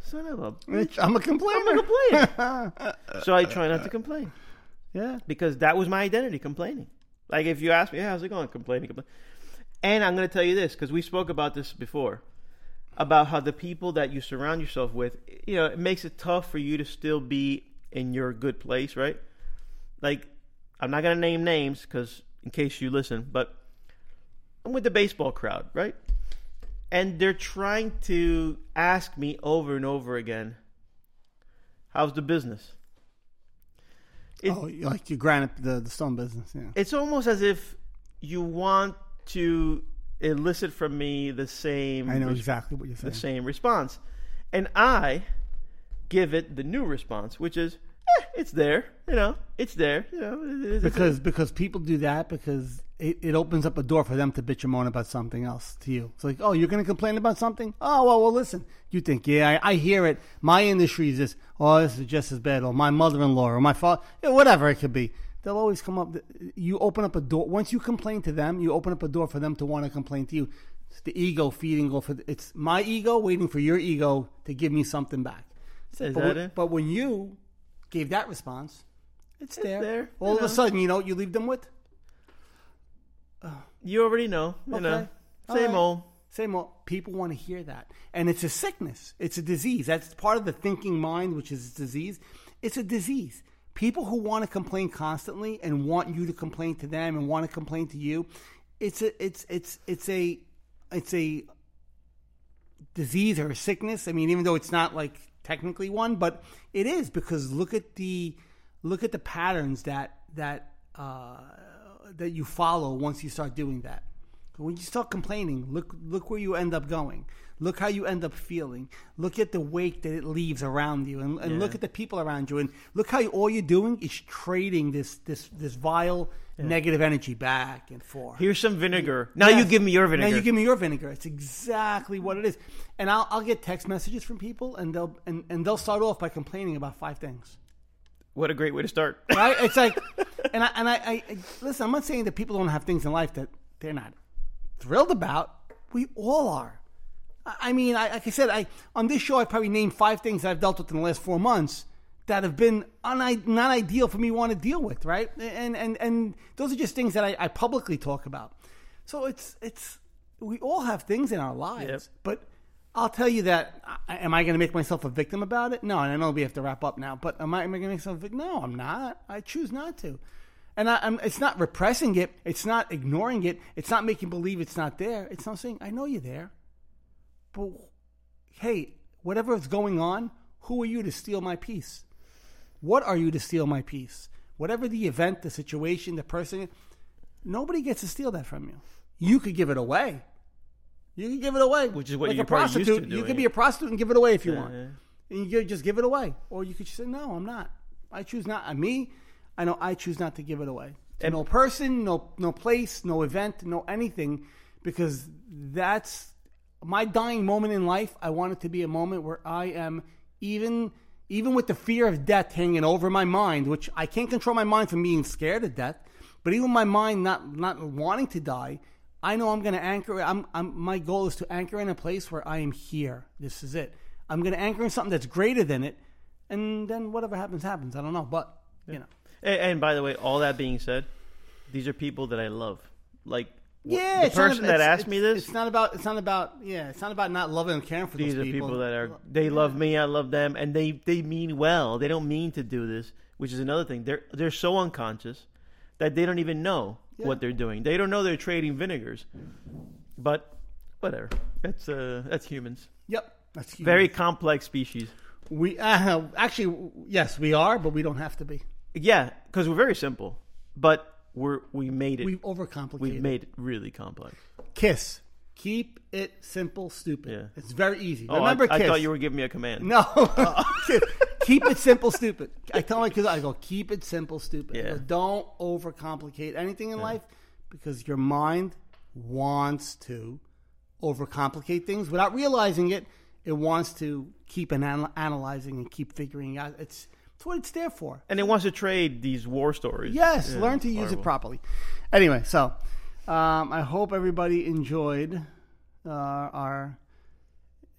son of a bitch, I'm a complainer. I'm a complainer. so I try not to complain yeah. because that was my identity, complaining. Like if you ask me, hey, how's it going? Complaining, complaining. And I'm going to tell you this because we spoke about this before about how the people that you surround yourself with, you know, it makes it tough for you to still be in your good place, right? Like, I'm not going to name names because in case you listen, but I'm with the baseball crowd, right? And they're trying to ask me over and over again, how's the business? It- oh, like you granite the the stone business. Yeah. it's almost as if you want to elicit from me the same I know res- exactly what you're saying. the same response and i give it the new response which is eh, it's there you know it's there you know it- it's- Because because people do that because it, it opens up a door for them to bitch and moan about something else to you. It's like, oh, you're going to complain about something? Oh, well, well, listen. You think, yeah, I, I hear it. My industry is this. Oh, this is just as bad. Or my mother-in-law or my father, yeah, whatever it could be. They'll always come up. You open up a door. Once you complain to them, you open up a door for them to want to complain to you. It's the ego feeding off. Of, it's my ego waiting for your ego to give me something back. Is but, that when, it? but when you gave that response, it's, there. there, All you of know. a sudden, you know what you leave them with? you already know you know Okay. All same right. old Same old. People want to hear that. And it's a sickness. It's a disease. That's part of the thinking mind, which is a disease. It's a disease. People who want to complain constantly and want you to complain to them and want to complain to you, it's a it's it's it's a it's a disease or a sickness. I mean, even though it's not like technically one, but it is because look at the look at the patterns that that uh, that you follow once you start doing that. When you start complaining, look look where you end up going. Look how you end up feeling. Look at the wake that it leaves around you, and, and Yeah. look at the people around you, and look how you, all you're doing is trading this this this vile negative energy back and forth. here's some vinegar now you give me your vinegar Now you give me your vinegar. It's exactly what it is. And I'll, I'll get text messages from people, and they'll and, and they'll start off by complaining about five things. What a great way to start Right? It's like, and I and I, I, listen. I'm not saying that people don't have things in life that they're not thrilled about. We all are. I, I mean, I, like I said, I on this show I probably named five things that I've dealt with in the last four months that have been un- not ideal for me to want to deal with. Right? And and and those are just things that I, I publicly talk about. So it's it's we all have things in our lives, Yep. but. I'll tell you that. Am I going to make myself a victim about it? No, and I know we have to wrap up now. But am I, am I going to make myself a victim? No, I'm not. I choose not to. And I, it's not repressing it. It's not ignoring it. It's not making believe it's not there. It's not saying I know you're there. But hey, whatever is going on, who are you to steal my peace? What are you to steal my peace? Whatever the event, the situation, the person, nobody gets to steal that from you. You could give it away. You can give it away, Which is what like you're a probably used to prostitute. You could be a prostitute and give it away if you Yeah, want, and you could just give it away, or you could just say, "No, I'm not. I choose not." Uh, me, I know I choose not to give it away. To And- no person, no no place, no event, no anything, because that's my dying moment in life. I want it to be a moment where I am even even with the fear of death hanging over my mind, which I can't control my mind from being scared of death, but even my mind not not wanting to die, I know I'm going to anchor. I'm, I'm my goal is to anchor in a place where I am here. This is it. I'm going to anchor in something that's greater than it, and then whatever happens happens. I don't know, but you know. And, and by the way, all that being said, these are people that I love. Like Yeah, the it's not- person that asked me this, It's not about. It's not about. Yeah, it's not about not loving and caring for these are people. people that are they love me, I love them, and they they mean well. They don't mean to do this, which is another thing. They're they're so unconscious that they don't even know Yeah. what they're doing. They don't know they're trading vinegars. But whatever. That's uh that's humans. Yep, that's huge. Very complex species. We uh, actually yes, we are, but we don't have to be. Yeah, because we're very simple, but we're we made it. We've overcomplicated. We've made it really complex. Kiss. Keep it simple, stupid. Yeah. It's very easy. Oh, Remember, I, I thought you were giving me a command. No. keep it simple, stupid. I tell my kids, I go, keep it simple, stupid. Yeah. go, Don't overcomplicate anything in life because your mind wants to overcomplicate things without realizing it. It wants to keep an anal- analyzing and keep figuring out. It's it's what it's there for. And it wants to trade these war stories. Yes, Yeah, learn to use horrible. it properly. Anyway, so um, I hope everybody enjoyed uh, our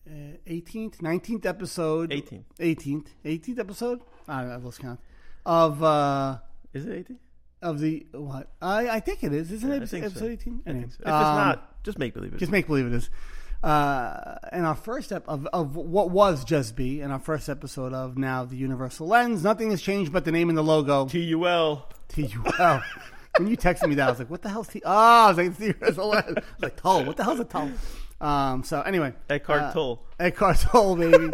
uh, 18th, 19th episode. 18. 18th, 18th episode. I don't know, let's count of uh, Is it 18? of the what? I I think it is, isn't Yeah, it? So. episode 18. I Anyway, think so. If um, it's not, just make believe it. just make believe it is. Uh, in our first ep- of, of what was just be in our first episode of now the Universal Lens, nothing has changed but the name and the logo. T-U-L. T U L. When you texted me that, I was like, "What the hell's T?" Oh, I was like, "It's the Universal Lens." I was like, "Toll." What the hell's a toll? Um. So anyway, Eckhart uh, Tolle. Eckhart Tolle, baby.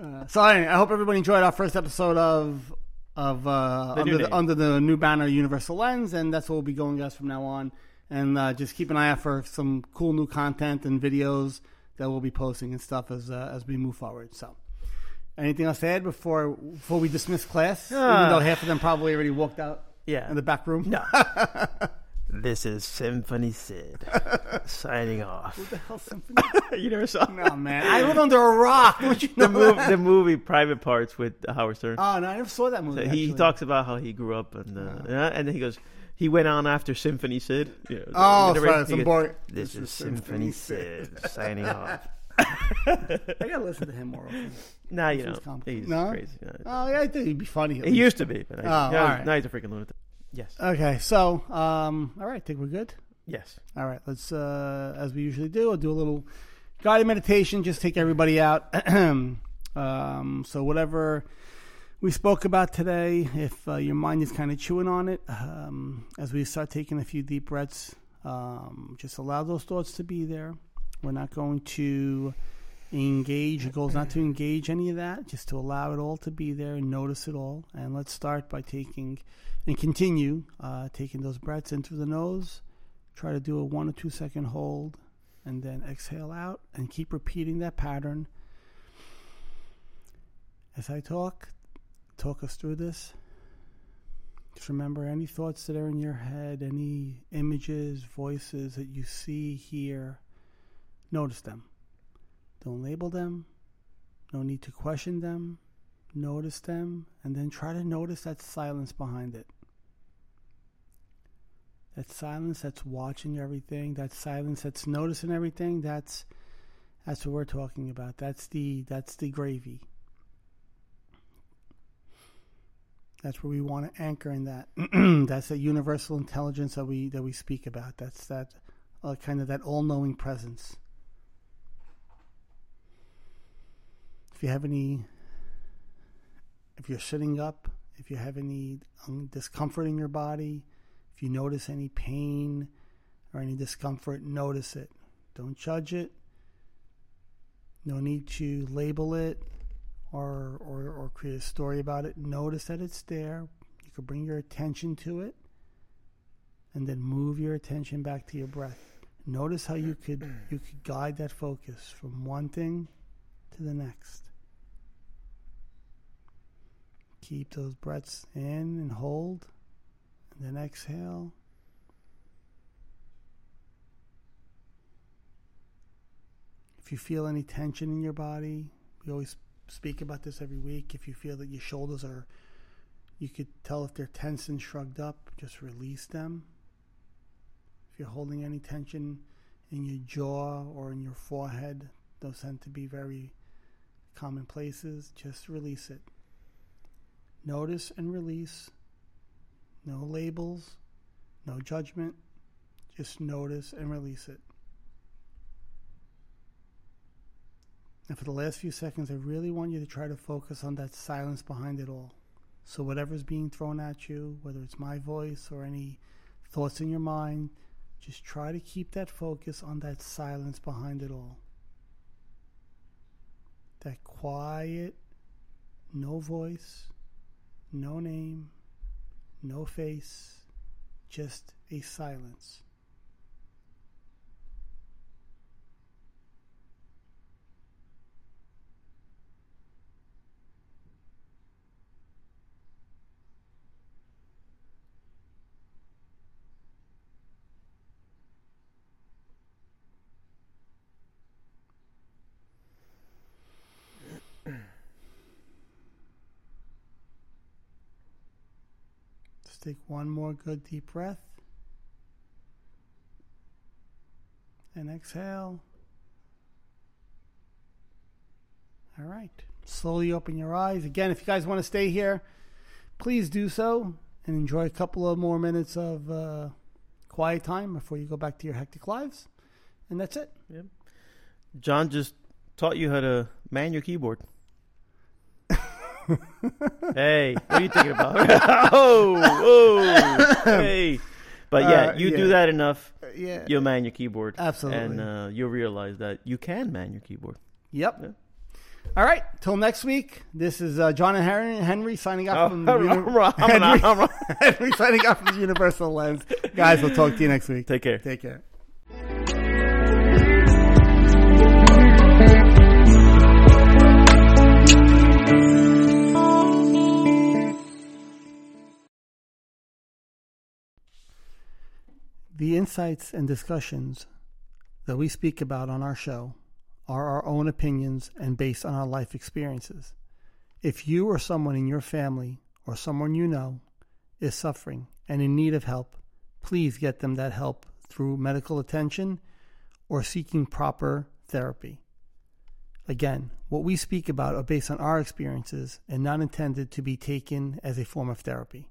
uh, so anyway, I hope everybody enjoyed our first episode of of uh, under, the, under the new banner Universal Lens, and that's what we'll be going guys from now on. And uh, just keep an eye out for some cool new content and videos that we'll be posting and stuff as uh, as we move forward. So. Anything else to add before before we dismiss class? Even Ah. though half of them probably already walked out Yeah. in the back room. No. this is Symphony Sid signing off. What the hell symphony? you never saw no, man. I live under a rock. Don't you know the the movie Private Parts with Howard Stern. Oh, no, I never saw that movie. So he, he talks about how he grew up and uh, yeah, and then he goes he went on after Symphony Sid. You know, Oh, sorry, goes. This is Symphony Sid signing off. I gotta listen to him more often. Nah, you know, he's No? crazy. No. Oh, yeah, I think he'd be funny. at He least. used to be, but I, Oh, now, all right. now he's a freaking lunatic. Yes, Okay, so um, all right, I think we're good. yes. All right, let's uh, as we usually do. I'll do a little guided meditation. Just take everybody out. um, so whatever we spoke about today, if uh, your mind is kind of chewing on it, um, as we start taking a few deep breaths, um, just allow those thoughts to be there. We're not going to engage. The goal is not to engage any of that, just to allow it all to be there and notice it all. And let's start by taking and continue uh, taking those breaths in through the nose. Try to do a one or two second hold and then exhale out and keep repeating that pattern. As I talk, talk us through this. Just remember any thoughts that are in your head, any images, voices that you see, hear, notice them. Don't label them. No need to question them. Notice them and then try to notice that silence behind it. That silence that's watching everything, that silence that's noticing everything, that's that's what we're talking about. That's the that's the gravy. That's where we want to anchor in that. that's that universal intelligence that we that we speak about. That's that uh, kind of that all-knowing presence. If you have any, if you're sitting up, if you have any um, discomfort in your body, if you notice any pain or any discomfort, notice it. Don't judge it. No need to label it or, or, or create a story about it. Notice that it's there. You can bring your attention to it and then move your attention back to your breath. Notice how you could you could guide that focus from one thing to the next. Keep those breaths in and hold, and then exhale. If you feel any tension in your body, we always speak about this every week. If you feel that your shoulders are, you could tell if they're tense and shrugged up, just release them. If you're holding any tension in your jaw or in your forehead, those tend to be very common places, just release it. Notice and release. No labels, no judgment. Just notice and release it. And for the last few seconds, I really want you to try to focus on that silence behind it all. So, whatever's being thrown at you, whether it's my voice or any thoughts in your mind, just try to keep that focus on that silence behind it all. That quiet, no voice, no name, no face, just a silence. Take one more good deep breath. And exhale. All right. Slowly open your eyes. Again, if you guys want to stay here, please do so and enjoy a couple of more minutes of uh, quiet time before you go back to your hectic lives. And that's it. Yep. John just taught you how to man your keyboard. hey, what are you thinking about? oh, oh, hey. But yeah, Uh, you yeah. do that enough, Yeah. you'll man your keyboard. Absolutely. And uh, you'll realize that you can man your keyboard. Yep. Yeah. All right. Till next week. This is uh, John and Henry, Henry signing off Oh, from the uni- wrong, Henry, wrong. Henry signing off from the Universal Lens. Guys, we'll talk to you next week. Take care. Take care. The insights and discussions that we speak about on our show are our own opinions and based on our life experiences. If you or someone in your family or someone you know is suffering and in need of help, please get them that help through medical attention or seeking proper therapy. Again, what we speak about are based on our experiences and not intended to be taken as a form of therapy.